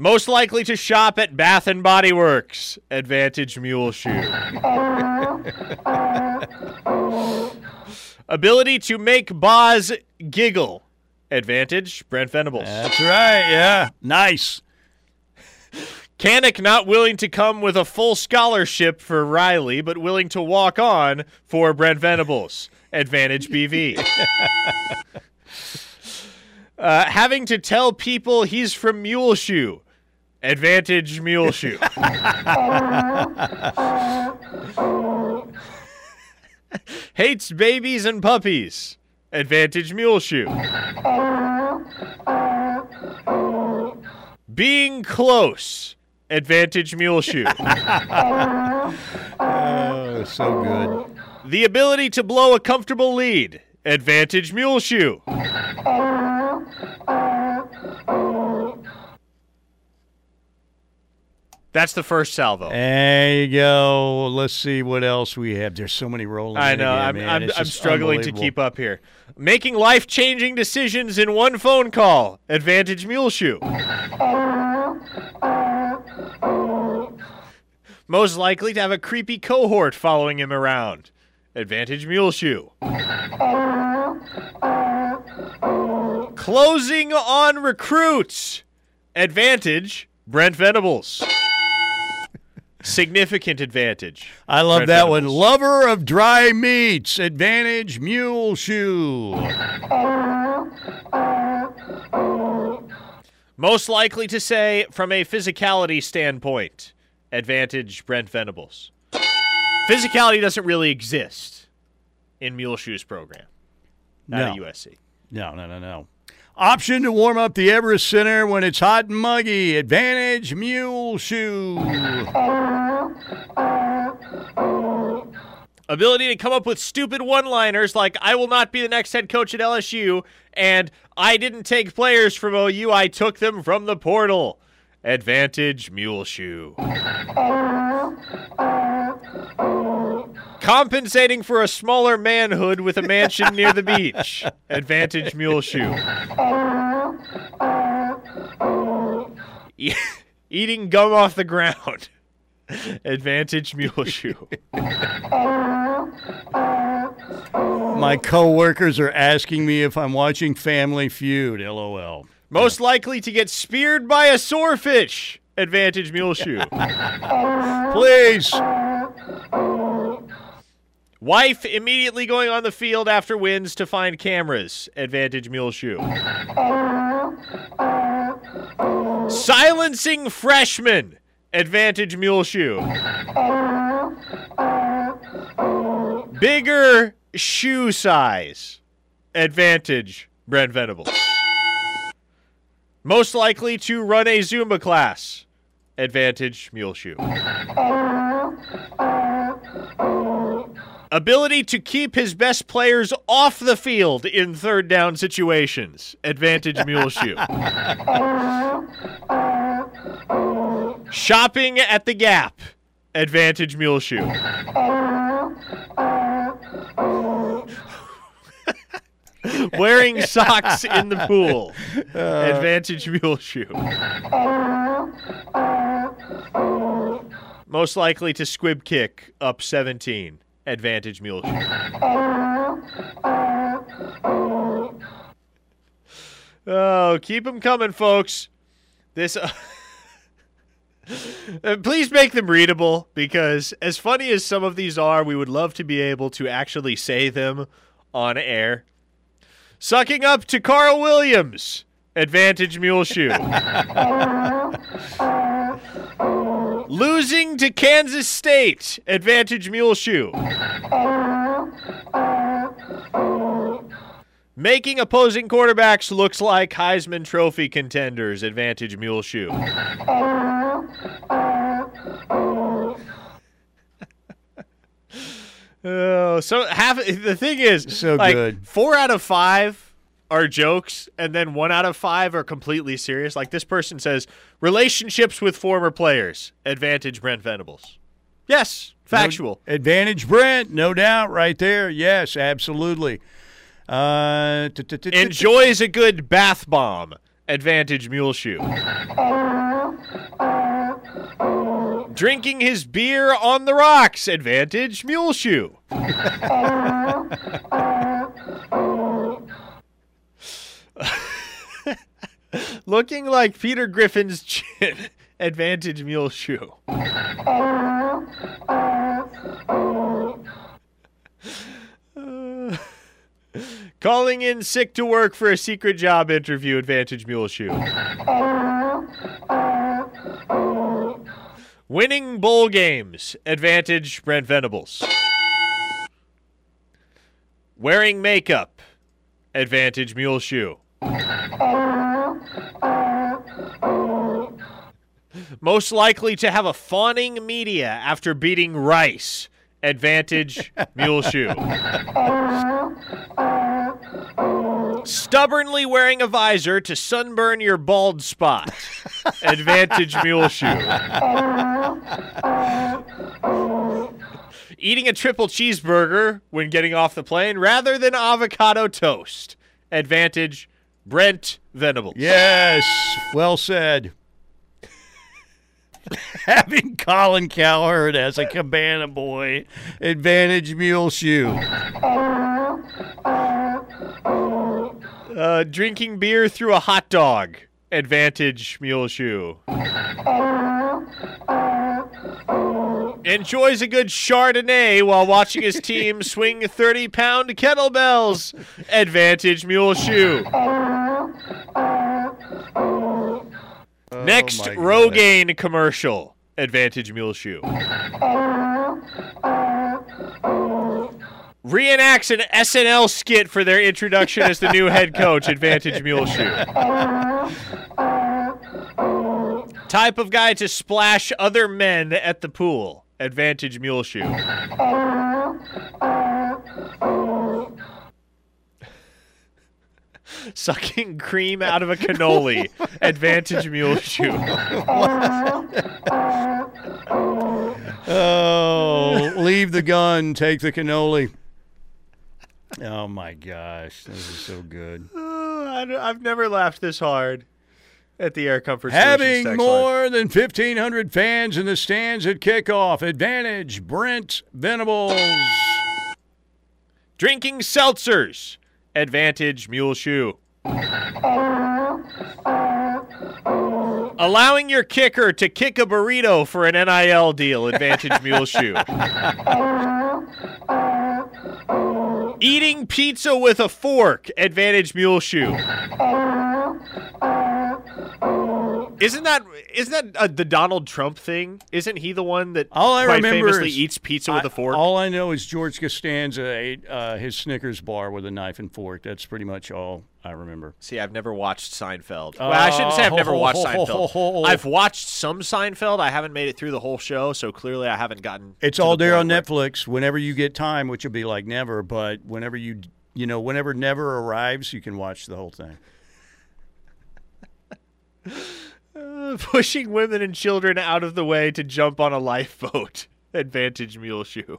Most likely to shop at Bath and Body Works, advantage Muleshoe. Ability to make Boz giggle, advantage Brent Venables. That's right. Yeah. Nice. Kanak not willing to come with a full scholarship for Riley, but willing to walk on for Brent Venables. Advantage BV. uh, having to tell people he's from Muleshoe. Advantage mule shoe. Hates babies and puppies. Advantage mule shoe. Being close. Advantage Muleshoe. Oh, so good. the ability to blow a comfortable lead. Advantage Muleshoe. That's the first salvo. There you go. Let's see what else we have. There's so many rolling. I in know. again, I'm. I'm, I'm struggling to keep up here. Making life changing decisions in one phone call. Advantage Muleshoe. Most likely to have a creepy cohort following him around. Advantage Muleshoe. Closing on recruits. Advantage Brent Venables. Significant advantage. I love that one. Lover of dry meats. Advantage mule shoe. Most likely to say, from a physicality standpoint, advantage Brent Venables. Physicality doesn't really exist in Mule Shoe's program No. at USC. No, no, no, no. Option to warm up the Everest Center when it's hot and muggy. Advantage Mule Shoe. Ability to come up with stupid one liners like, I will not be the next head coach at LSU, and I didn't take players from OU, I took them from the portal. Advantage Muleshoe. Compensating for a smaller manhood with a mansion near the beach. Advantage Muleshoe. E- eating gum off the ground. Advantage mule shoe. My coworkers are asking me if I'm watching Family Feud. LOL. Most likely to get speared by a swordfish. Advantage mule shoe. Please. Wife immediately going on the field after wins to find cameras. Advantage mule shoe. Silencing freshman. Advantage mule shoe. Bigger shoe size. Advantage Brent Venables. Most likely to run a Zumba class. Advantage Muleshoe. Ability to keep his best players off the field in third down situations. Advantage Muleshoe. Shopping at the Gap. Advantage Muleshoe. Wearing socks in the pool. Advantage Muleshoe. Most likely to squib kick up 17. Advantage Muleshoe. Oh, keep them coming, folks. This. Uh, please make them readable because, as funny as some of these are, we would love to be able to actually say them on air. Sucking up to Caleb Williams. Advantage Muleshoe. Losing to Kansas State. Advantage Muleshoe. Making opposing quarterbacks looks like Heisman Trophy contenders. Advantage Muleshoe. Oh, so half the thing is So like, good. Four out of five are jokes, and then one out of five are completely serious. Like this person says, relationships with former players. Advantage Brent Venables. Yes, factual. Advantage Brent, no doubt, right there. Yes, absolutely. Uh, t- t- t- t- Enjoys a good bath bomb. Advantage Muleshoe. Drinking his beer on the rocks. Advantage Muleshoe. Looking like Peter Griffin's chin. Advantage Muleshoe. Calling in sick to work for a secret job interview. Advantage mule shoe. Winning bowl games. Advantage Brent Venables. Wearing makeup. Advantage Muleshoe. Most likely to have a fawning media after beating Rice. Advantage Muleshoe. Stubbornly wearing a visor to sunburn your bald spot. Advantage Muleshoe. Eating a triple cheeseburger when getting off the plane rather than avocado toast. Advantage Brent Venables. Yes, well said. Having Colin Cowherd as a cabana boy, advantage mule shoe. Uh, drinking beer through a hot dog. Advantage mule shoe. Enjoys a good Chardonnay while watching his team swing 30 pound kettlebells. Advantage mule shoe. Next, oh my Rogaine commercial. Advantage mule shoe. Reenacts an SNL skit for their introduction as the new head coach. Advantage mule shoe. Type of guy to splash other men at the pool. Advantage mule shoe. Sucking cream out of a cannoli. Advantage mule shoe. Oh, leave the gun, take the cannoli. Oh my gosh, this is so good. Oh, I I've never laughed this hard at the Air Comfort Having text line. more than 1,500 fans in the stands at kickoff. Advantage, Brent Venables. Drinking seltzers. Advantage mule shoe. Allowing your kicker to kick a burrito for an NIL deal. Advantage mule shoe. Eating pizza with a fork. Advantage mule shoe. Isn't that isn't that uh, the Donald Trump thing? Isn't he the one that All I quite remember famously is- eats pizza with I- a fork? All I know is George Costanza ate uh, his Snickers bar with a knife and fork. That's pretty much all I remember. See, I've never watched Seinfeld. well, I shouldn't say I've never watched Seinfeld. I've watched some Seinfeld. I haven't made it through the whole show, so clearly I haven't gotten. It's to all the there point on where- Netflix whenever you get time, which will be like never, but whenever you you know, whenever never arrives, you can watch the whole thing. Pushing women and children out of the way to jump on a lifeboat. Advantage mule shoe.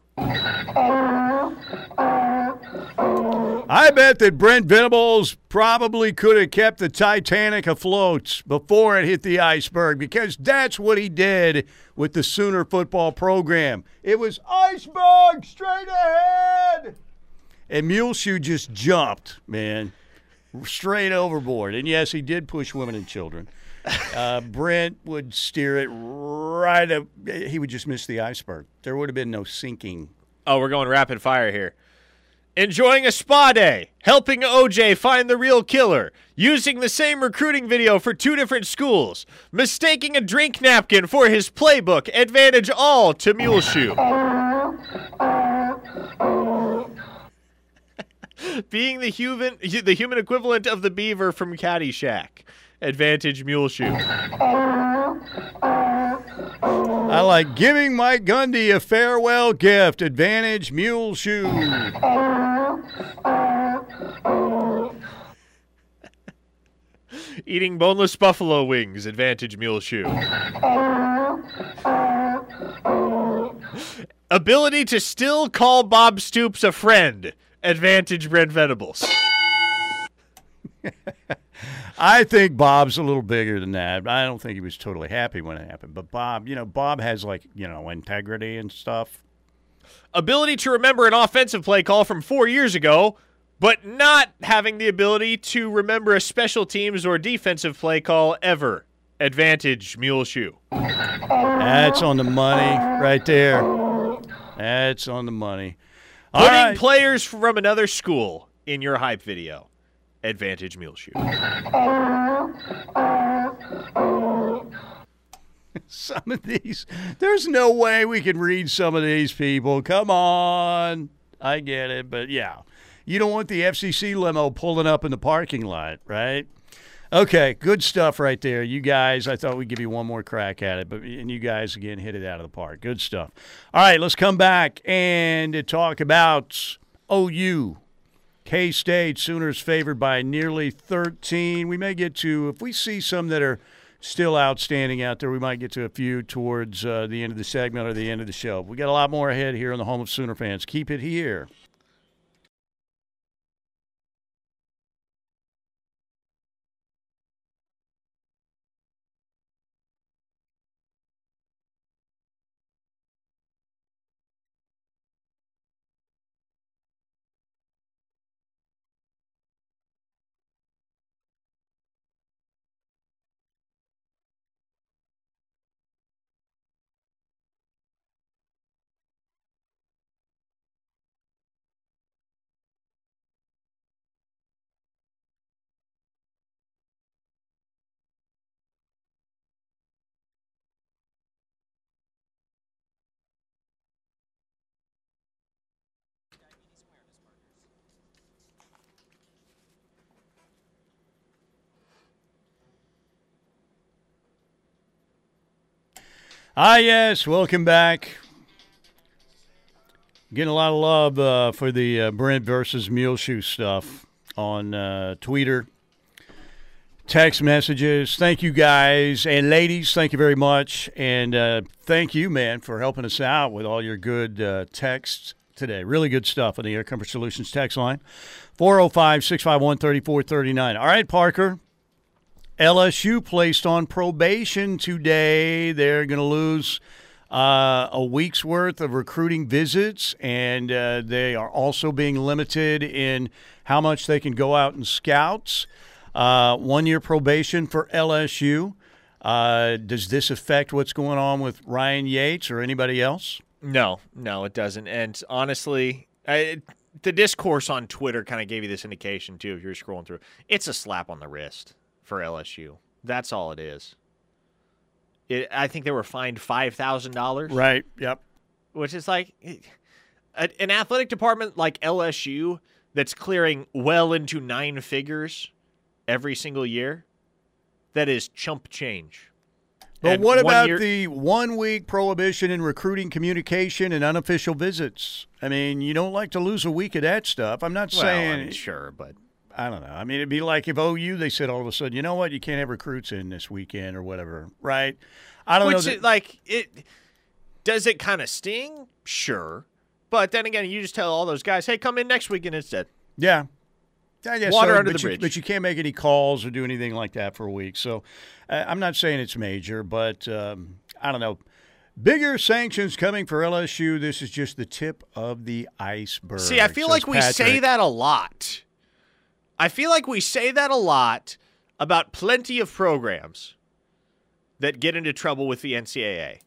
I bet that Brent Venables probably could have kept the Titanic afloat before it hit the iceberg because that's what he did with the Sooner football program. It was iceberg straight ahead. And Muleshoe just jumped, man, straight overboard. And yes, he did push women and children. Uh, Brent would steer it right up. He would just miss the iceberg. There would have been no sinking. Oh, we're going rapid fire here. Enjoying a spa day, helping OJ find the real killer, using the same recruiting video for two different schools, mistaking a drink napkin for his playbook, advantage all to Muleshoe. Being the human, the human equivalent of the beaver from Caddyshack, advantage mule shoe. I like giving Mike Gundy a farewell gift. Advantage Mule Shoe. Eating boneless buffalo wings, advantage mule shoe. Ability to still call Bob Stoops a friend, advantage Brent Venables. I think Bob's a little bigger than that. I don't think he was totally happy when it happened. But Bob, you know, Bob has like, you know, integrity and stuff. Ability to remember an offensive play call from four years ago, but not having the ability to remember a special teams or defensive play call ever, advantage Mule Shoe. That's on the money right there. That's on the money. All Putting right. players from another school in your hype video, advantage Muleshoe. some of these, there's no way we can read some of these people. Come on. I get it. But yeah, you don't want the FCC limo pulling up in the parking lot, right? Okay, good stuff right there. You guys, I thought we'd give you one more crack at it, but and you guys again hit it out of the park. Good stuff. All right, let's come back and talk about OU. K State Sooners favored by nearly 13. We may get to if we see some that are still outstanding out there. We might get to a few towards uh, the end of the segment or the end of the show. We got a lot more ahead here on the home of Sooner fans. Keep it here. Ah, yes, welcome back. Getting a lot of love uh, for the uh, Brent versus Muleshoe stuff on uh, Twitter, text messages. Thank you guys and ladies. Thank you very much, and uh, thank you, man, for helping us out with all your good uh, texts today. Really good stuff on the Air Comfort Solutions text line 405 651 3439. All right, Parker. LSU placed on probation today. They're going to lose uh, a week's worth of recruiting visits, and uh, they are also being limited in how much they can go out and scouts. Uh, one year probation for LSU. Uh, does this affect what's going on with Ryan Yates or anybody else? No, no, it doesn't. And honestly, I, the discourse on Twitter kind of gave you this indication too. If you're scrolling through, it's a slap on the wrist for LSU. That's all it is. It, I think they were fined five thousand dollars. Right. Yep. Which is like an athletic department like LSU that's clearing well into nine figures every single year. That is chump change. But And what about year- the one week prohibition in recruiting communication and unofficial visits? I mean, you don't like to lose a week of that stuff. I'm not Well, saying I mean, sure, but I don't know. I mean, it'd be like if OU they said all of a sudden, you know what, you can't have recruits in this weekend or whatever, right? I don't Which, know. That, it- like, it does it kind of sting? Sure, but then again, you just tell all those guys, "Hey, come in next weekend instead." yeah, I guess Water so, under but the you, bridge. But you can't make any calls or do anything like that for a week. So uh, I'm not saying it's major, but um, I don't know. Bigger sanctions coming for LSU. This is just the tip of the iceberg. See, I feel like we say that a lot. I feel like we say that a lot about plenty of programs that get into trouble with the NCAA,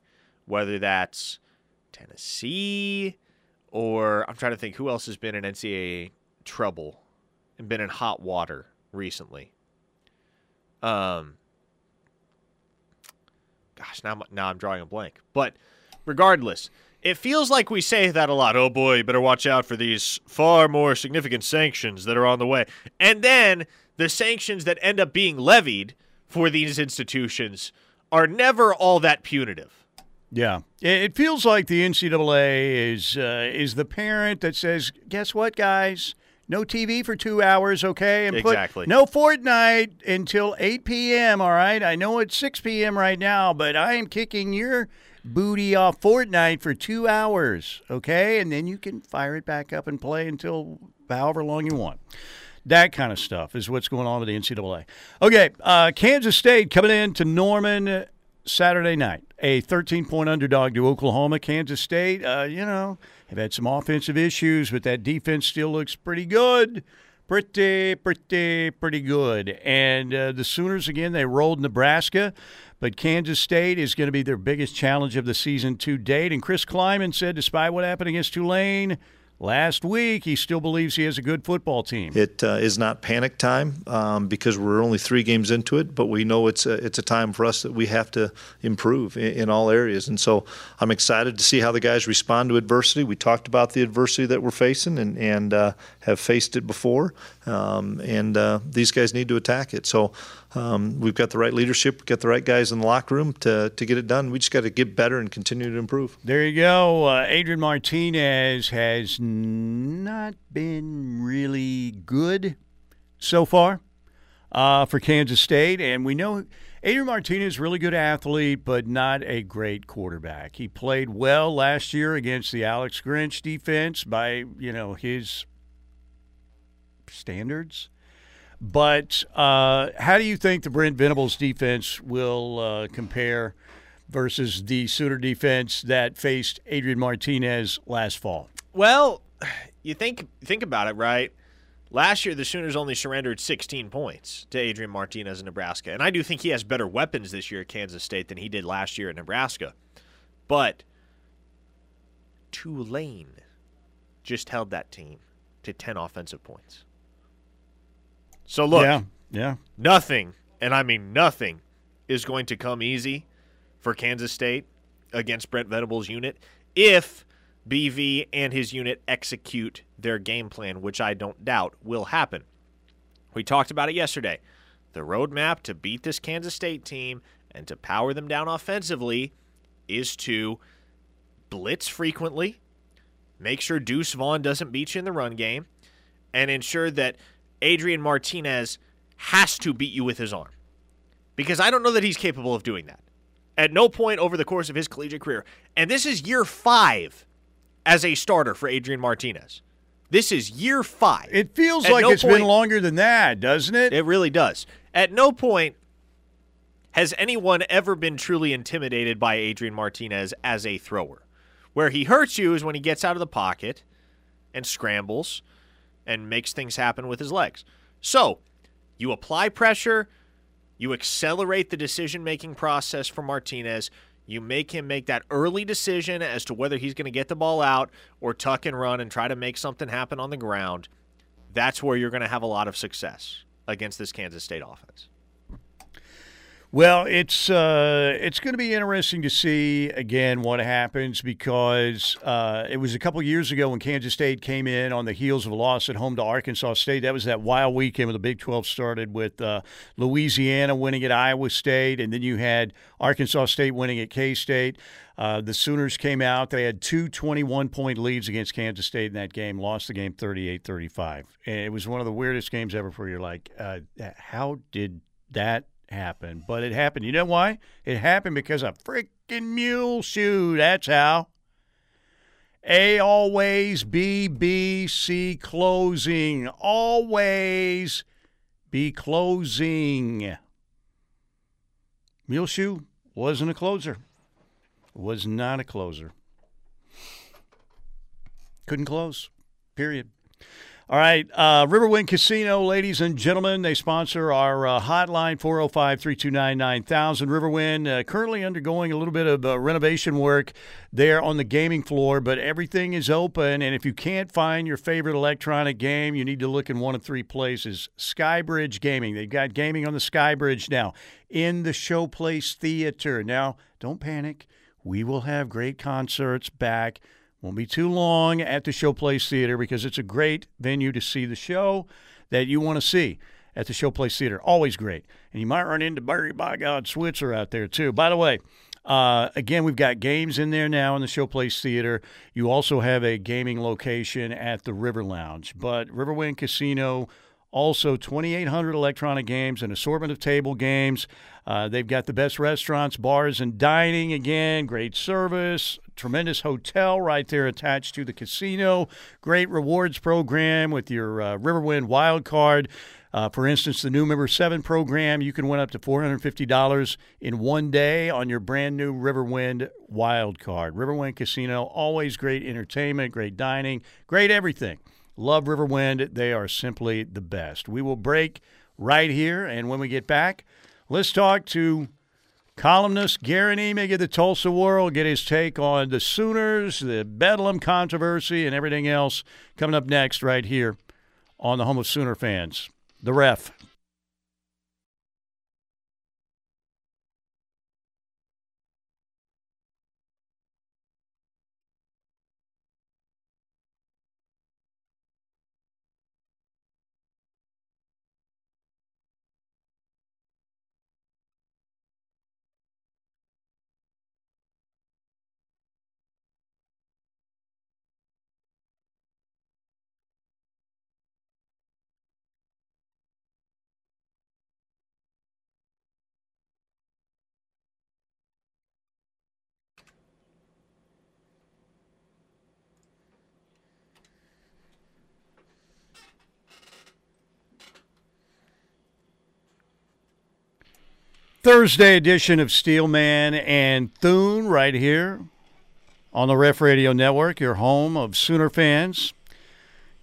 whether that's Tennessee or I'm trying to think who else has been in NCAA trouble and been in hot water recently. Um, gosh, now I'm, now I'm drawing a blank. But regardless, it feels like we say that a lot. Oh boy, you better watch out for these far more significant sanctions that are on the way. And then the sanctions that end up being levied for these institutions are never all that punitive. Yeah, it feels like the NCAA is uh, is the parent that says, "Guess what, guys? No TV for two hours, okay? And put no Fortnite until eight p.m. All right. I know it's six p.m. right now, but I am kicking your booty off Fortnite for two hours, okay? And then you can fire it back up and play until however long you want." That kind of stuff is what's going on with the NCAA. Okay, uh, Kansas State coming in to Norman Saturday night, a 13 point underdog to Oklahoma. Kansas State, uh, you know, have had some offensive issues, but that defense still looks pretty good. Pretty, pretty, pretty good. And uh, the Sooners, again, they rolled Nebraska, but Kansas State is going to be their biggest challenge of the season to date. And Chris Klieman said, despite what happened against Tulane last week, he still believes he has a good football team. It uh, is not panic time um, because we're only three games into it, but we know it's a, it's a time for us that we have to improve in, in all areas. And so I'm excited to see how the guys respond to adversity. We talked about the adversity that we're facing and, and uh, have faced it before, um, and uh, these guys need to attack it. So um, we've got the right leadership, we've got the right guys in the locker room to, to get it done. We just got to get better and continue to improve. There you go. Uh, Adrian Martinez has not been really good so far uh, for Kansas State, and we know Adrian Martinez really good athlete, but not a great quarterback. He played well last year against the Alex Grinch defense by you know his standards. But uh, how do you think the Brent Venables defense will uh, compare versus the Sooner defense that faced Adrian Martinez last fall? Well, you think think about it, right? Last year, the Sooners only surrendered 16 points to Adrian Martinez in Nebraska, and I do think he has better weapons this year at Kansas State than he did last year at Nebraska. But Tulane just held that team to 10 offensive points. So look, yeah, yeah. nothing, and I mean nothing, is going to come easy for Kansas State against Brent Venables' unit if BV and his unit execute their game plan, which I don't doubt will happen. We talked about it yesterday. The roadmap to beat this Kansas State team and to power them down offensively is to blitz frequently, make sure Deuce Vaughn doesn't beat you in the run game, and ensure that Adrian Martinez has to beat you with his arm. Because I don't know that he's capable of doing that. At no point over the course of his collegiate career. And this is year five as a starter for Adrian Martinez. This is year five. It feels At like no it's point- been longer than that, doesn't it? It really does. At no point has anyone ever been truly intimidated by Adrian Martinez as a thrower. Where he hurts you is when he gets out of the pocket and scrambles and makes things happen with his legs. So, you apply pressure, you accelerate the decision making process for Martinez. You make him make that early decision as to whether he's going to get the ball out or tuck and run and try to make something happen on the ground. That's where you're going to have a lot of success against this Kansas State offense. Well, it's uh, it's going to be interesting to see again what happens because uh, it was a couple years ago when Kansas State came in on the heels of a loss at home to Arkansas State. That was that wild weekend when the Big 12 started with uh, Louisiana winning at Iowa State, and then you had Arkansas State winning at K State. Uh, the Sooners came out. They had two 21 point leads against Kansas State in that game, lost the game 38 35. And it was one of the weirdest games ever for you. Like, uh, how did that happen? But it happened. You know why? It happened because of freaking mule shoe. That's how. A always, B, B, C closing. Always be closing. Mule shoe wasn't a closer was not a closer. Couldn't close. Period. All right. Uh, Riverwind Casino, ladies and gentlemen, they sponsor our uh, hotline 405 329 9000. Riverwind uh, currently undergoing a little bit of uh, renovation work there on the gaming floor, but everything is open. And if you can't find your favorite electronic game, you need to look in one of three places Skybridge Gaming. They've got gaming on the Skybridge now in the Showplace Theater. Now, don't panic. We will have great concerts back. Won't be too long at the Showplace Theater because it's a great venue to see the show that you want to see at the Showplace Theater. Always great. And you might run into Barry by God Switzer out there too. By the way, uh, again, we've got games in there now in the Showplace Theater. You also have a gaming location at the River Lounge. But Riverwind Casino, also 2,800 electronic games, an assortment of table games. Uh, they've got the best restaurants, bars, and dining. Again, great service, tremendous hotel right there attached to the casino. Great rewards program with your uh, Riverwind Wild Card. Uh, for instance, the new Member 7 program, you can win up to $450 in one day on your brand new Riverwind Wild Card. Riverwind Casino, always great entertainment, great dining, great everything. Love Riverwind. They are simply the best. We will break right here, and when we get back, let's talk to columnist Guerin Emig of the Tulsa World, get his take on the Sooners, the Bedlam controversy, and everything else coming up next right here on the home of Sooner fans. The ref. Thursday edition of Steelman and Thune right here on the Ref Radio Network, your home of Sooner fans.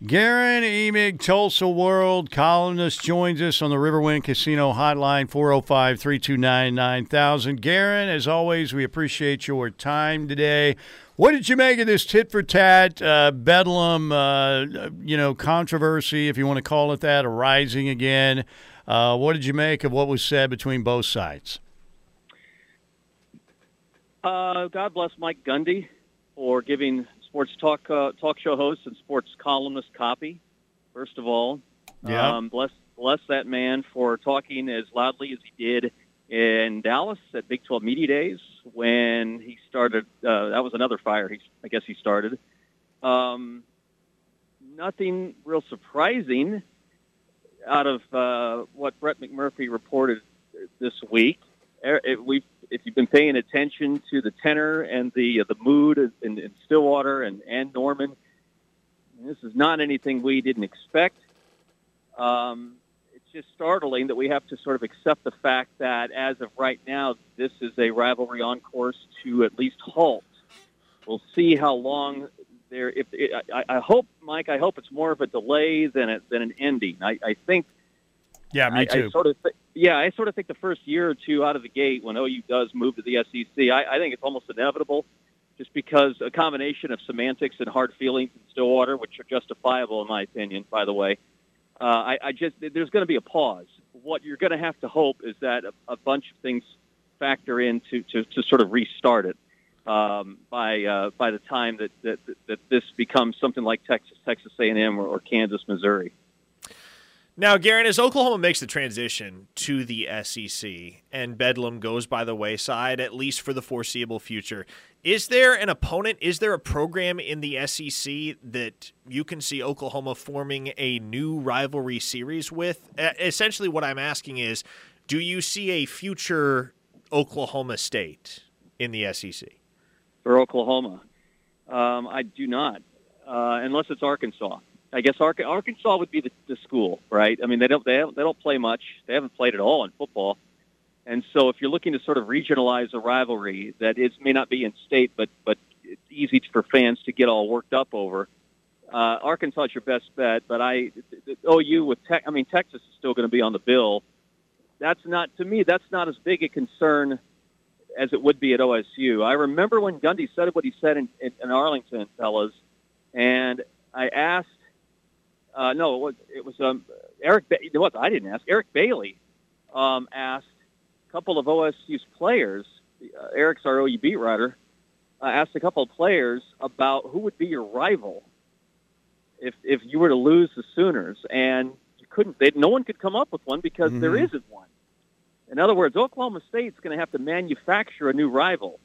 Guerin Emig, Tulsa World columnist, joins us on the Riverwind Casino hotline, 405 329 9000. Guerin, as always, we appreciate your time today. What did you make of this tit for tat, uh, bedlam, uh, you know, controversy, if you want to call it that, arising again? Uh, what did you make of what was said between both sides? Uh, God bless Mike Gundy for giving sports talk uh, talk show host and sports columnist copy. First of all, Yeah. um, bless bless that man for talking as loudly as he did in Dallas at Big 12 Media Days when he started. Uh, that was another fire. He, I guess he started, Um, nothing real surprising out of uh, what Brett McMurphy reported this week. Er, we, if you've been paying attention to the tenor and the uh, the mood in, in Stillwater and, and Norman, this is not anything we didn't expect. Um, just startling that we have to sort of accept the fact that as of right now, this is a rivalry on course to at least halt. We'll see how long there. If it, I, I hope, Mike, I hope it's more of a delay than a, than an ending. I, I think. Yeah, me too. I, sort of th- yeah, I sort of think the first year or two out of the gate when OU does move to the SEC, I, I think it's almost inevitable, just because a combination of semantics and hard feelings in Stillwater, which are justifiable in my opinion, by the way. Uh, I, I just there's going to be a pause. What you're going to have to hope is that a, a bunch of things factor in to, to, to sort of restart it um, by uh, by the time that, that that this becomes something like Texas, Texas A&M, or, or Kansas, Missouri. Now, Guerin, as Oklahoma makes the transition to the SEC and Bedlam goes by the wayside, at least for the foreseeable future, is there an opponent? Is there a program in the SEC that you can see Oklahoma forming a new rivalry series with? Essentially, what I'm asking is do you see a future Oklahoma State in the SEC? For Oklahoma, um, I do not, uh, unless it's Arkansas. I guess Arkansas would be the, the school, right? I mean, they don't they, have, they don't play much. They haven't played at all in football, and so if you're looking to sort of regionalize a rivalry that is may not be in state, but but it's easy for fans to get all worked up over. Uh, Arkansas is your best bet, but I OU with Tech. I mean, Texas is still going to be on the bill. That's not to me. That's not as big a concern as it would be at OSU. I remember when Gundy said what he said in, in, in Arlington, fellas, and I asked uh, no, it was, it was um, Eric. Ba- it was I didn't ask. Eric Bailey um, asked a couple of OSU's players. Uh, Eric's our OU beat writer. Uh, asked a couple of players about who would be your rival if if you were to lose the Sooners, and you couldn't. They, no one could come up with one because mm-hmm. there isn't one. In other words, Oklahoma State's going to have to manufacture a new rival,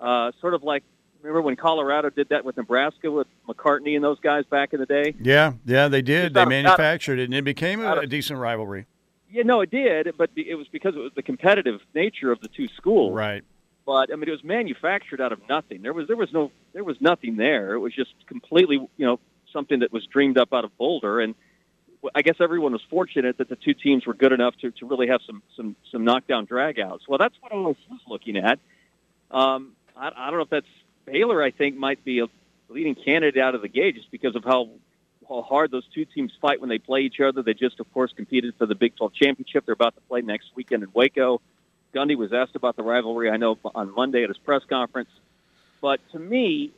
uh, sort of like Remember when Colorado did that with Nebraska with McCartney and those guys back in the day? Yeah, yeah, they did. They manufactured it, and it became a, a decent rivalry. Yeah, no, it did, but it was because it was the competitive nature of the two schools. Right. But I mean, it was manufactured out of nothing. There was there was no there was nothing there. It was just completely you know something that was dreamed up out of Boulder, and I guess everyone was fortunate that the two teams were good enough to, to really have some some some knockdown dragouts. Well, that's what I was looking at. Um, I, I don't know if that's Baylor, I think, might be a leading candidate out of the gate just because of how how hard those two teams fight when they play each other. They just, of course, competed for the Big 12 championship. They're about to play next weekend in Waco. Gundy was asked about the rivalry, I know, on Monday at his press conference. But to me,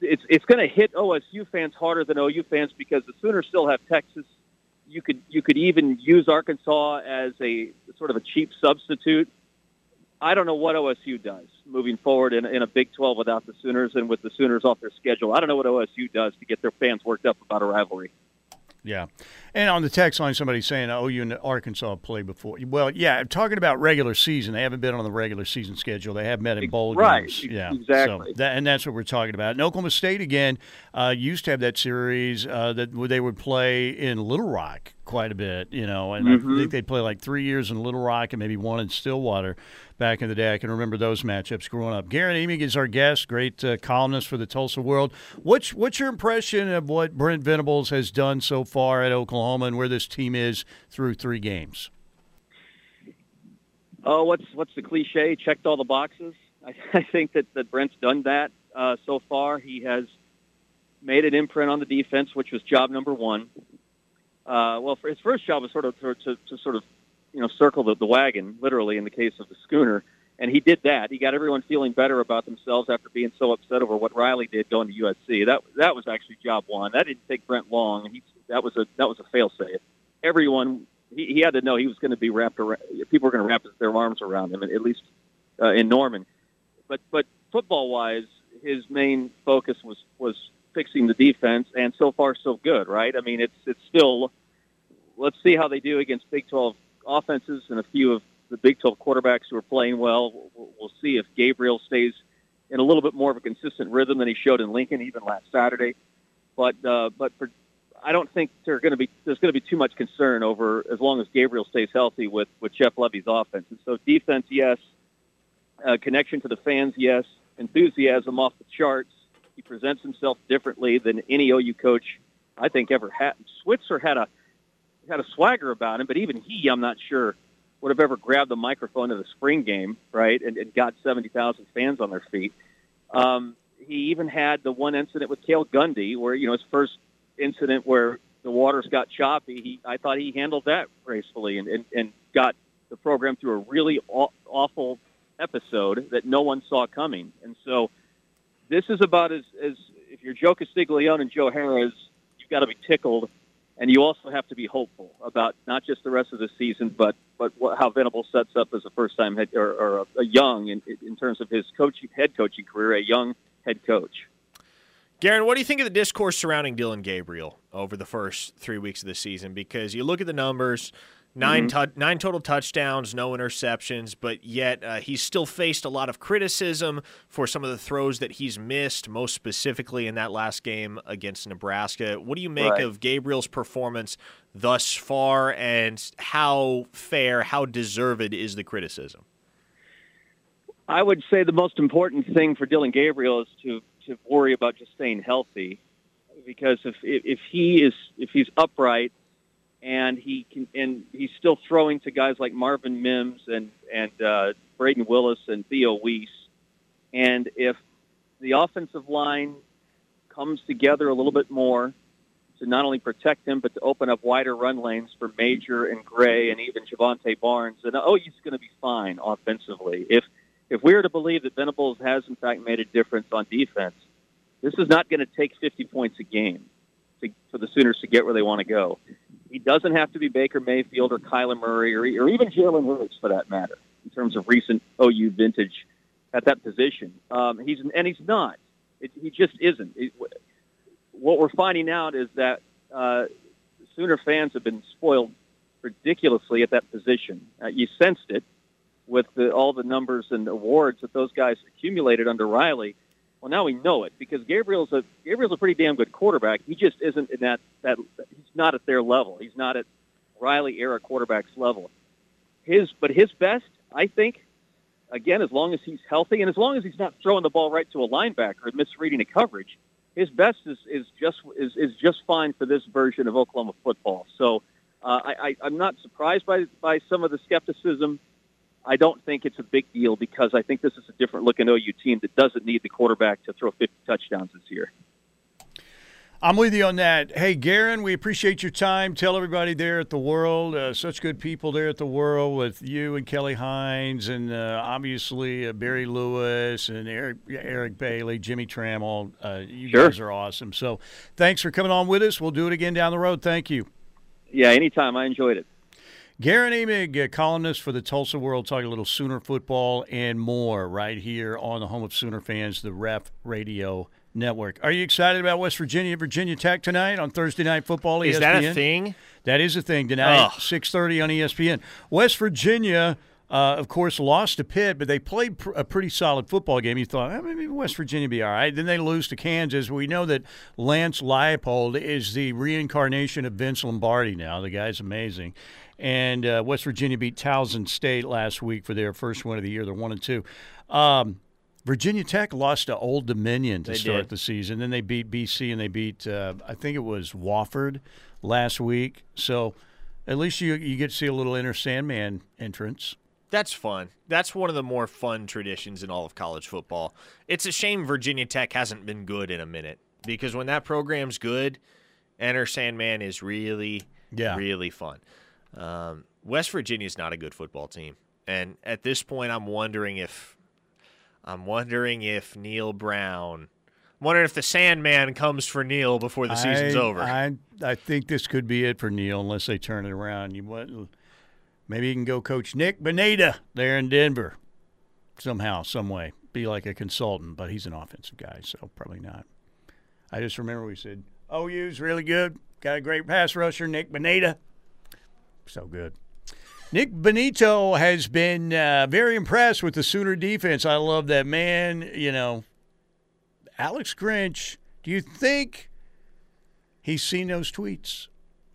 it's it's going to hit OSU fans harder than OU fans because the Sooners still have Texas. You could you could even use Arkansas as a sort of a cheap substitute. I don't know what OSU does moving forward in, in a Big 12 without the Sooners and with the Sooners off their schedule. I don't know what OSU does to get their fans worked up about a rivalry. Yeah. And on the text line, somebody's saying, oh, you and Arkansas played before. Well, yeah, I'm talking about regular season, they haven't been on the regular season schedule. They have met in bowl right. games. Yeah, exactly. So that, and that's what we're talking about. And Oklahoma State, again, uh, used to have that series uh, that they would play in Little Rock quite a bit, you know, and mm-hmm. I think they'd play like three years in Little Rock and maybe one in Stillwater back in the day. I can remember those matchups growing up. Guerin Emig is our guest, great uh, columnist for the Tulsa World. What's what's your impression of what Brent Venables has done so far at Oklahoma and where this team is through three games? Oh, what's what's the cliche? Checked all the boxes. I, I think that, that Brent's done that uh, so far. He has made an imprint on the defense, which was job number one. Uh, well, for his first job was sort of to, to, to sort of you know circle the, the wagon, literally in the case of the schooner. And he did that. He got everyone feeling better about themselves after being so upset over what Riley did going to USC. That that was actually job one. That didn't take Brent long. He, that was a that was a failsafe. Everyone he, he had to know he was going to be wrapped around. People were going to wrap their arms around him, at least uh, in Norman. But but football wise, his main focus was was fixing the defense, and so far so good, right? I mean, it's it's still. Let's see how they do against Big 12 offenses and a few of the Big 12 quarterbacks who are playing well. We'll, see if Gabriel stays in a little bit more of a consistent rhythm than he showed in Lincoln even last Saturday. But uh, but for, I don't think there's going to be there's going to be too much concern over as long as Gabriel stays healthy with with Jeff Lebby's offense. And so defense, yes, uh, connection to the fans, yes, enthusiasm off the charts. He presents himself differently than any OU coach I think ever had. Switzer had a had a swagger about him, but even he, I'm not sure, would have ever grabbed the microphone at a spring game, right, and, and got 70,000 fans on their feet. Um, he even had the one incident with Cale Gundy, where you know his first incident where the waters got choppy. He, I thought he handled that gracefully and, and, and got the program through a really aw- awful episode that no one saw coming. And so, this is about as, as if you're Joe Castiglione and Joe Harroz, you've got to be tickled and you also have to be hopeful about not just the rest of the season, but but what, how Venable sets up as a first-time head or, or a, a young in, in terms of his coaching head coaching career, a young head coach. Guerin, what do you think of the discourse surrounding Dillon Gabriel over the first three weeks of the season? Because you look at the numbers, 9 Mm-hmm. tu- nine total touchdowns, no interceptions, but yet uh, he's still faced a lot of criticism for some of the throws that he's missed, most specifically in that last game against Nebraska. What do you make Right. of Gabriel's performance thus far, and how fair, how deserved is the criticism? I would say the most important thing for Dillon Gabriel is to to worry about just staying healthy, because if if, if he is if he's upright and he can and he's still throwing to guys like Marvin Mims and and uh, Brayden Willis and Theo Wease, and if the offensive line comes together a little bit more to not only protect him but to open up wider run lanes for Major and Gray and even Jovantae Barnes, and oh, he's going to be fine offensively. If if we are to believe that Venables has in fact made a difference on defense, this is not going to take 50 points a game to, for the Sooners to get where they want to go. He doesn't have to be Baker Mayfield or Kyler Murray or, or even Jalen Hurts for that matter in terms of recent OU vintage at that position. Um, he's and he's not. It, he just isn't. It, what we're finding out is that uh, Sooner fans have been spoiled ridiculously at that position. Uh, you sensed it with the, all the numbers and awards that those guys accumulated under Riley. Well, now we know it because Gabriel's a Gabriel's a pretty damn good quarterback. He just isn't in that that he's not at their level. He's not at Riley era quarterbacks level. His but his best, I think, again, as long as he's healthy and as long as he's not throwing the ball right to a linebacker and misreading a coverage, his best is, is just is, is just fine for this version of Oklahoma football. So uh, I, I, I'm not surprised by by some of the skepticism. I don't think it's a big deal because I think this is a different looking OU team that doesn't need the quarterback to throw 50 touchdowns this year. I'm with you on that. Hey, Guerin, we appreciate your time. Tell everybody there at the World, uh, such good people there at the World with you and Kelly Hines, and uh, obviously uh, Barry Lewis and Eric Eric Bailey, Jimmie Tramel. Uh, you Sure. guys are awesome. So, thanks for coming on with us. We'll do it again down the road. Thank you. Yeah, anytime. I enjoyed it. Guerin Emig, a uh, columnist for the Tulsa World, talking a little Sooner football and more right here on the home of Sooner fans, the Ref Radio Network. Are you excited about West Virginia, Virginia Tech tonight on Thursday Night Football? E Is that a thing? That is a thing tonight, six thirty on ESPN. West Virginia, uh, of course, lost to Pitt, but they played pr- a pretty solid football game. You thought eh, maybe West Virginia be all right. Then they lose to Kansas. We know that Lance Leipold is the reincarnation of Vince Lombardi. Now the guy's amazing. And uh, West Virginia beat Towson State last week for their first win of the year. They're one and two. Um, Virginia Tech lost to Old Dominion to They start did. the season. Then they beat BC and they beat uh, I think it was Wofford last week. So at least you you get to see a little Enter Sandman entrance. That's fun. That's one of the more fun traditions in all of college football. It's a shame Virginia Tech hasn't been good in a minute because when that program's good, Enter Sandman is really, Yeah. really fun. Um, West Virginia's not a good football team, and at this point, I'm wondering if I'm wondering if Neal Brown, I'm wondering if the Sandman comes for Neal before the season's I, over. I I think this could be it for Neal unless they turn it around. You what? Maybe you can go coach Nik Bonitto there in Denver somehow, some way. Be like a consultant, but he's an offensive guy, so probably not. I just remember we said OU's really good. Got a great pass rusher, Nik Bonitto. So good. Nik Bonitto has been uh, very impressed with the Sooner defense. I love that man. You know, Alex Grinch. Do you think he's seen those tweets,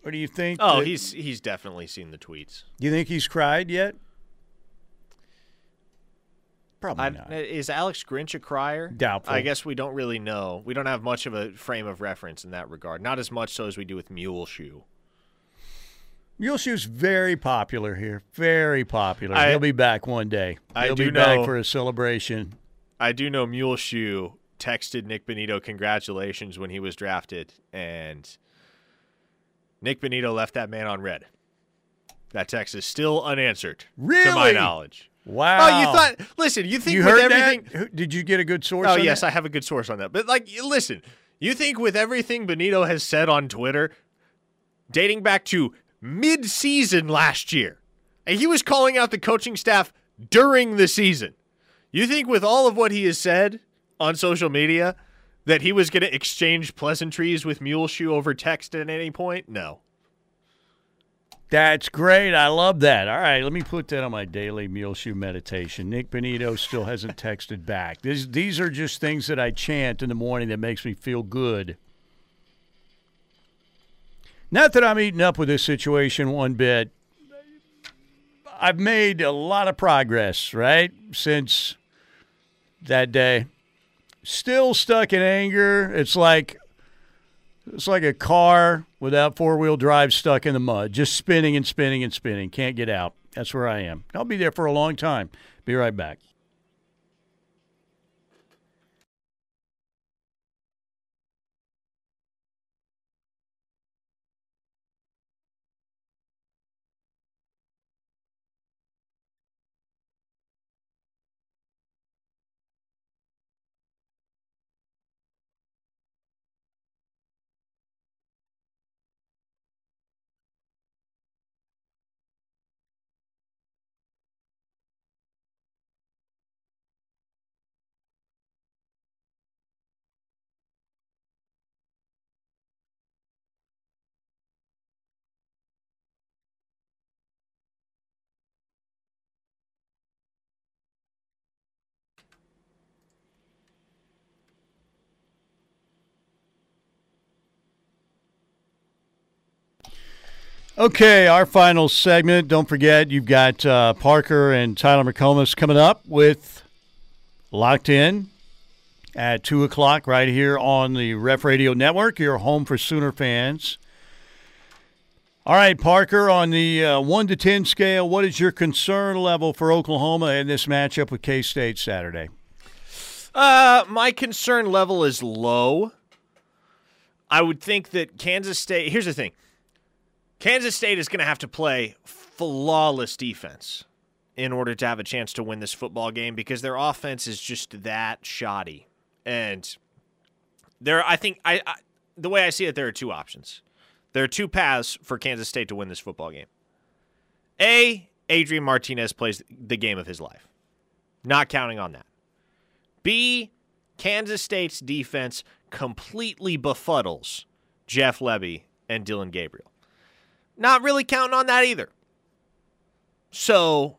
or do you think? Oh, that- he's he's definitely seen the tweets. Do you think he's cried yet? Probably I, not. is Alex Grinch a crier? Doubtful. I guess we don't really know. We don't have much of a frame of reference in that regard. Not as much so as we do with Mule Shoe. Mule Shoe's very popular here. Very popular. I- He'll be back one day. I He'll do be back know- for a celebration. I do know Mule Shoe texted Nik Bonitto congratulations when he was drafted, and Nik Bonitto left that man on red. That text is still unanswered, to my Really? knowledge. Wow. Oh, you thought? Listen, you think you with heard everything? that? Did you get a good source? Oh yes, that? I have a good source on that. But like, listen, you think with everything Bonitto has said on Twitter, dating back to mid-season last year, and he was calling out the coaching staff during the season. You think with all of what he has said on social media that he was going to exchange pleasantries with Mule Shoe over text at any point? No. That's great. I love that. All right, let me put that on my daily mule shoe meditation. Nik Bonitto still hasn't texted back. These these are just things that I chant in the morning that makes me feel good. Not that I'm eating up with this situation one bit. I've made a lot of progress, right? Since that day. Still stuck in anger. It's like it's like a car without four wheel drive stuck in the mud, just spinning and spinning and spinning. Can't get out. That's where I am. I'll be there for a long time. Be right back. Okay, our final segment. Don't forget, you've got uh, Parker and Tyler McComas coming up with Locked In at 2 o'clock right here on the Ref Radio Network, your home for Sooner fans. All right, Parker, on the uh, 1 to 10 scale, what is your concern level for Oklahoma in this matchup with K State Saturday? Uh, my concern level is low. I would think that Kansas State. Here's the thing Kansas State is going to have to play flawless defense in order to have a chance to win this football game because their offense is just that shoddy. And there, I think, I, I the way I see it, there are two options. There are two paths for Kansas State to win this football game. A, Adrian Martinez plays the game of his life. Not counting on that. B, Kansas State's defense completely befuddles Jeff Lebby and Dillon Gabriel. Not really counting on that either. So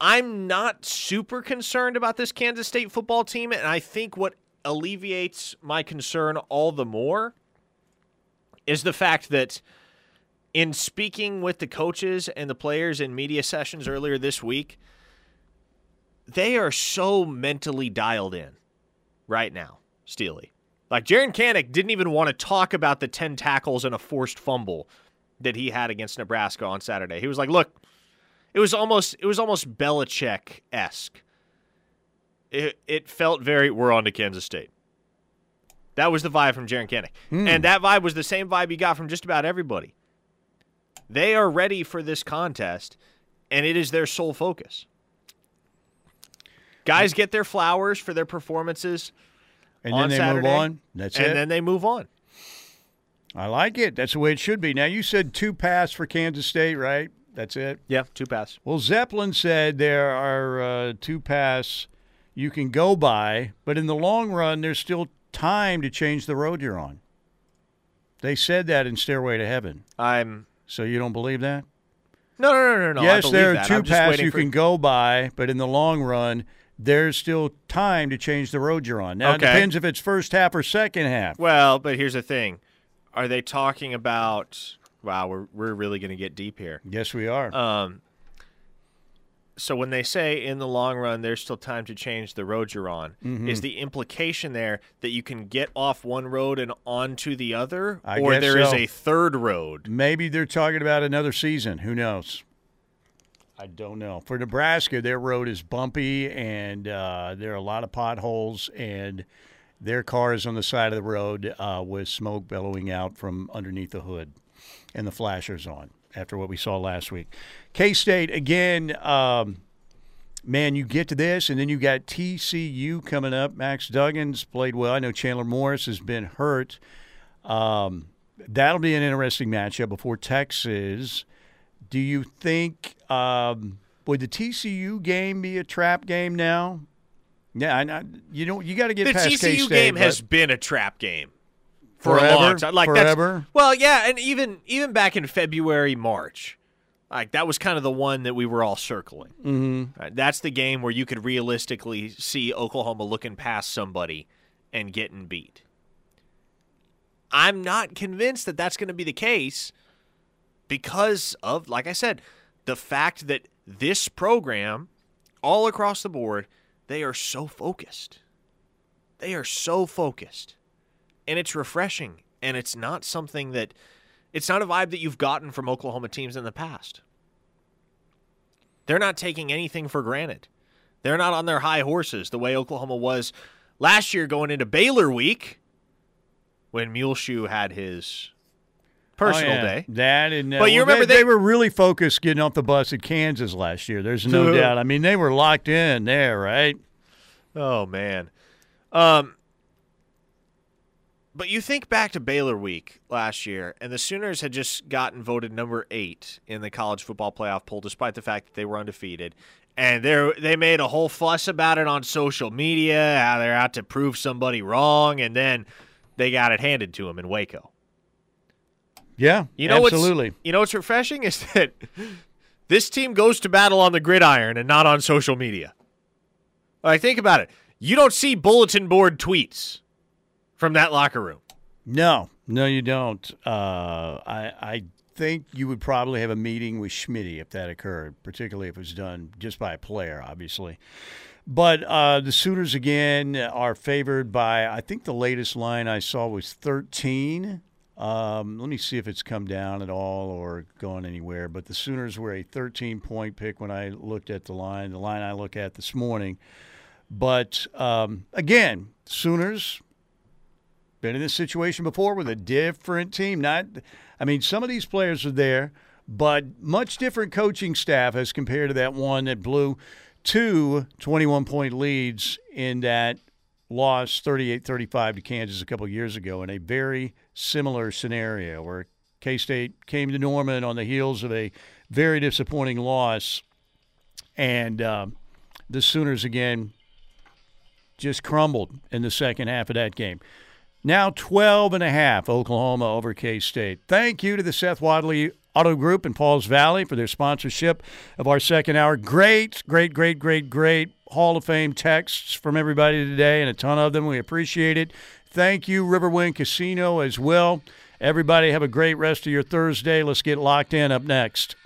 I'm not super concerned about this Kansas State football team. And I think what alleviates my concern all the more is the fact that in speaking with the coaches and the players in media sessions earlier this week, they are so mentally dialed in right now, Steely. Like Jaren Kanak didn't even want to talk about the 10 tackles and a forced fumble that he had against Nebraska on Saturday. He was like, "Look, it was almost it was almost Belichick esque. It it felt very we're on to Kansas State. That was the vibe from Jaren Kanak, hmm. and that vibe was the same vibe you got from just about everybody. They are ready for this contest, and it is their sole focus. Guys get their flowers for their performances, And On then they Saturday, move on. That's and it. then they move on. I like it. That's the way it should be. Now, you said two pass for Kansas State, right? That's it. Yeah, two pass. Well, Zeppelin said there are uh, two pass you can go by, but in the long run, there's still time to change the road you're on. They said that in Stairway to Heaven. I'm So you don't believe that? No, no, no, no, no. Yes, there are that. two paths you for- can go by, but in the long run, there's still time to change the road you're on. Now, Okay. it depends if it's first half or second half. Well, but here's the thing: Are they talking about? Wow, we're we're really going to get deep here. Yes, we are. Um, so when they say in the long run there's still time to change the road you're on, Mm-hmm. is the implication there that you can get off one road and onto the other, I or there is so. a third road? Maybe they're talking about another season. Who knows? I don't know. For Nebraska, their road is bumpy, and uh, there are a lot of potholes, and their car is on the side of the road uh, with smoke billowing out from underneath the hood, and the flashers on. After what we saw last week, K State again. Um, man, you get to this, and then you got TCU coming up. Max Duggins played well. I know Chandler Morris has been hurt. Um, that'll be an interesting matchup before Texas. Do you think um, would the TCU game be a trap game now? Yeah, I, I, you know you got to get The past TCU K-State, game has been a trap game for a Forever? long time. Like Forever? that's well, yeah, and even even back in February, March, like that was kind of the one that we were all circling. Mm-hmm. that's the game where you could realistically see Oklahoma looking past somebody and getting beat. I'm not convinced that that's going to be the case because of, like I said, the fact that this program, all across the board, they are so focused. They are so focused. And it's refreshing. And it's not something that, it's not a vibe that you've gotten from Oklahoma teams in the past. They're not taking anything for granted. They're not on their high horses the way Oklahoma was last year going into Baylor week when Muleshoe had his personal Oh, yeah. day. That and uh, But you well, remember they, they- were really focused getting off the bus at Kansas last year. There's no Dude. doubt. I mean, they were locked in there, right? Oh man. Um but you think back to Baylor week last year, and the Sooners had just gotten voted number eight in the college football playoff poll, despite the fact that they were undefeated. And they they made a whole fuss about it on social media, how they're out to prove somebody wrong, and then they got it handed to them in Waco. Yeah, You know absolutely. what's you know what's refreshing is that this team goes to battle on the gridiron and not on social media. Like think about it. You don't see bulletin board tweets from that locker room. No, no, you don't. Uh, I I think you would probably have a meeting with Schmitty if that occurred, particularly if it was done just by a player, obviously. But uh, the Sooners again are favored by I think the latest line I saw was 13. Um, let me see if it's come down at all or gone anywhere. But the Sooners were a 13 point pick when I looked at the line. The line I look at this morning. But um, again, Sooners been in this situation before with a different team. Not, I mean, some of these players are there, but much different coaching staff as compared to that one that blew two 21 point leads in that loss 38 35 to Kansas a couple years ago in a very similar scenario where K State came to Norman on the heels of a very disappointing loss. And um, the Sooners again just crumbled in the second half of that game. Now 12 and a half Oklahoma over K-State. Thank you to the Seth Wadley Auto Group in Pauls Valley for their sponsorship of our second hour. Great, great, great, great, great Hall of Fame texts from everybody today and a ton of them. We appreciate it. Thank you Riverwind Casino as well. Everybody have a great rest of your Thursday. Let's get locked in up next.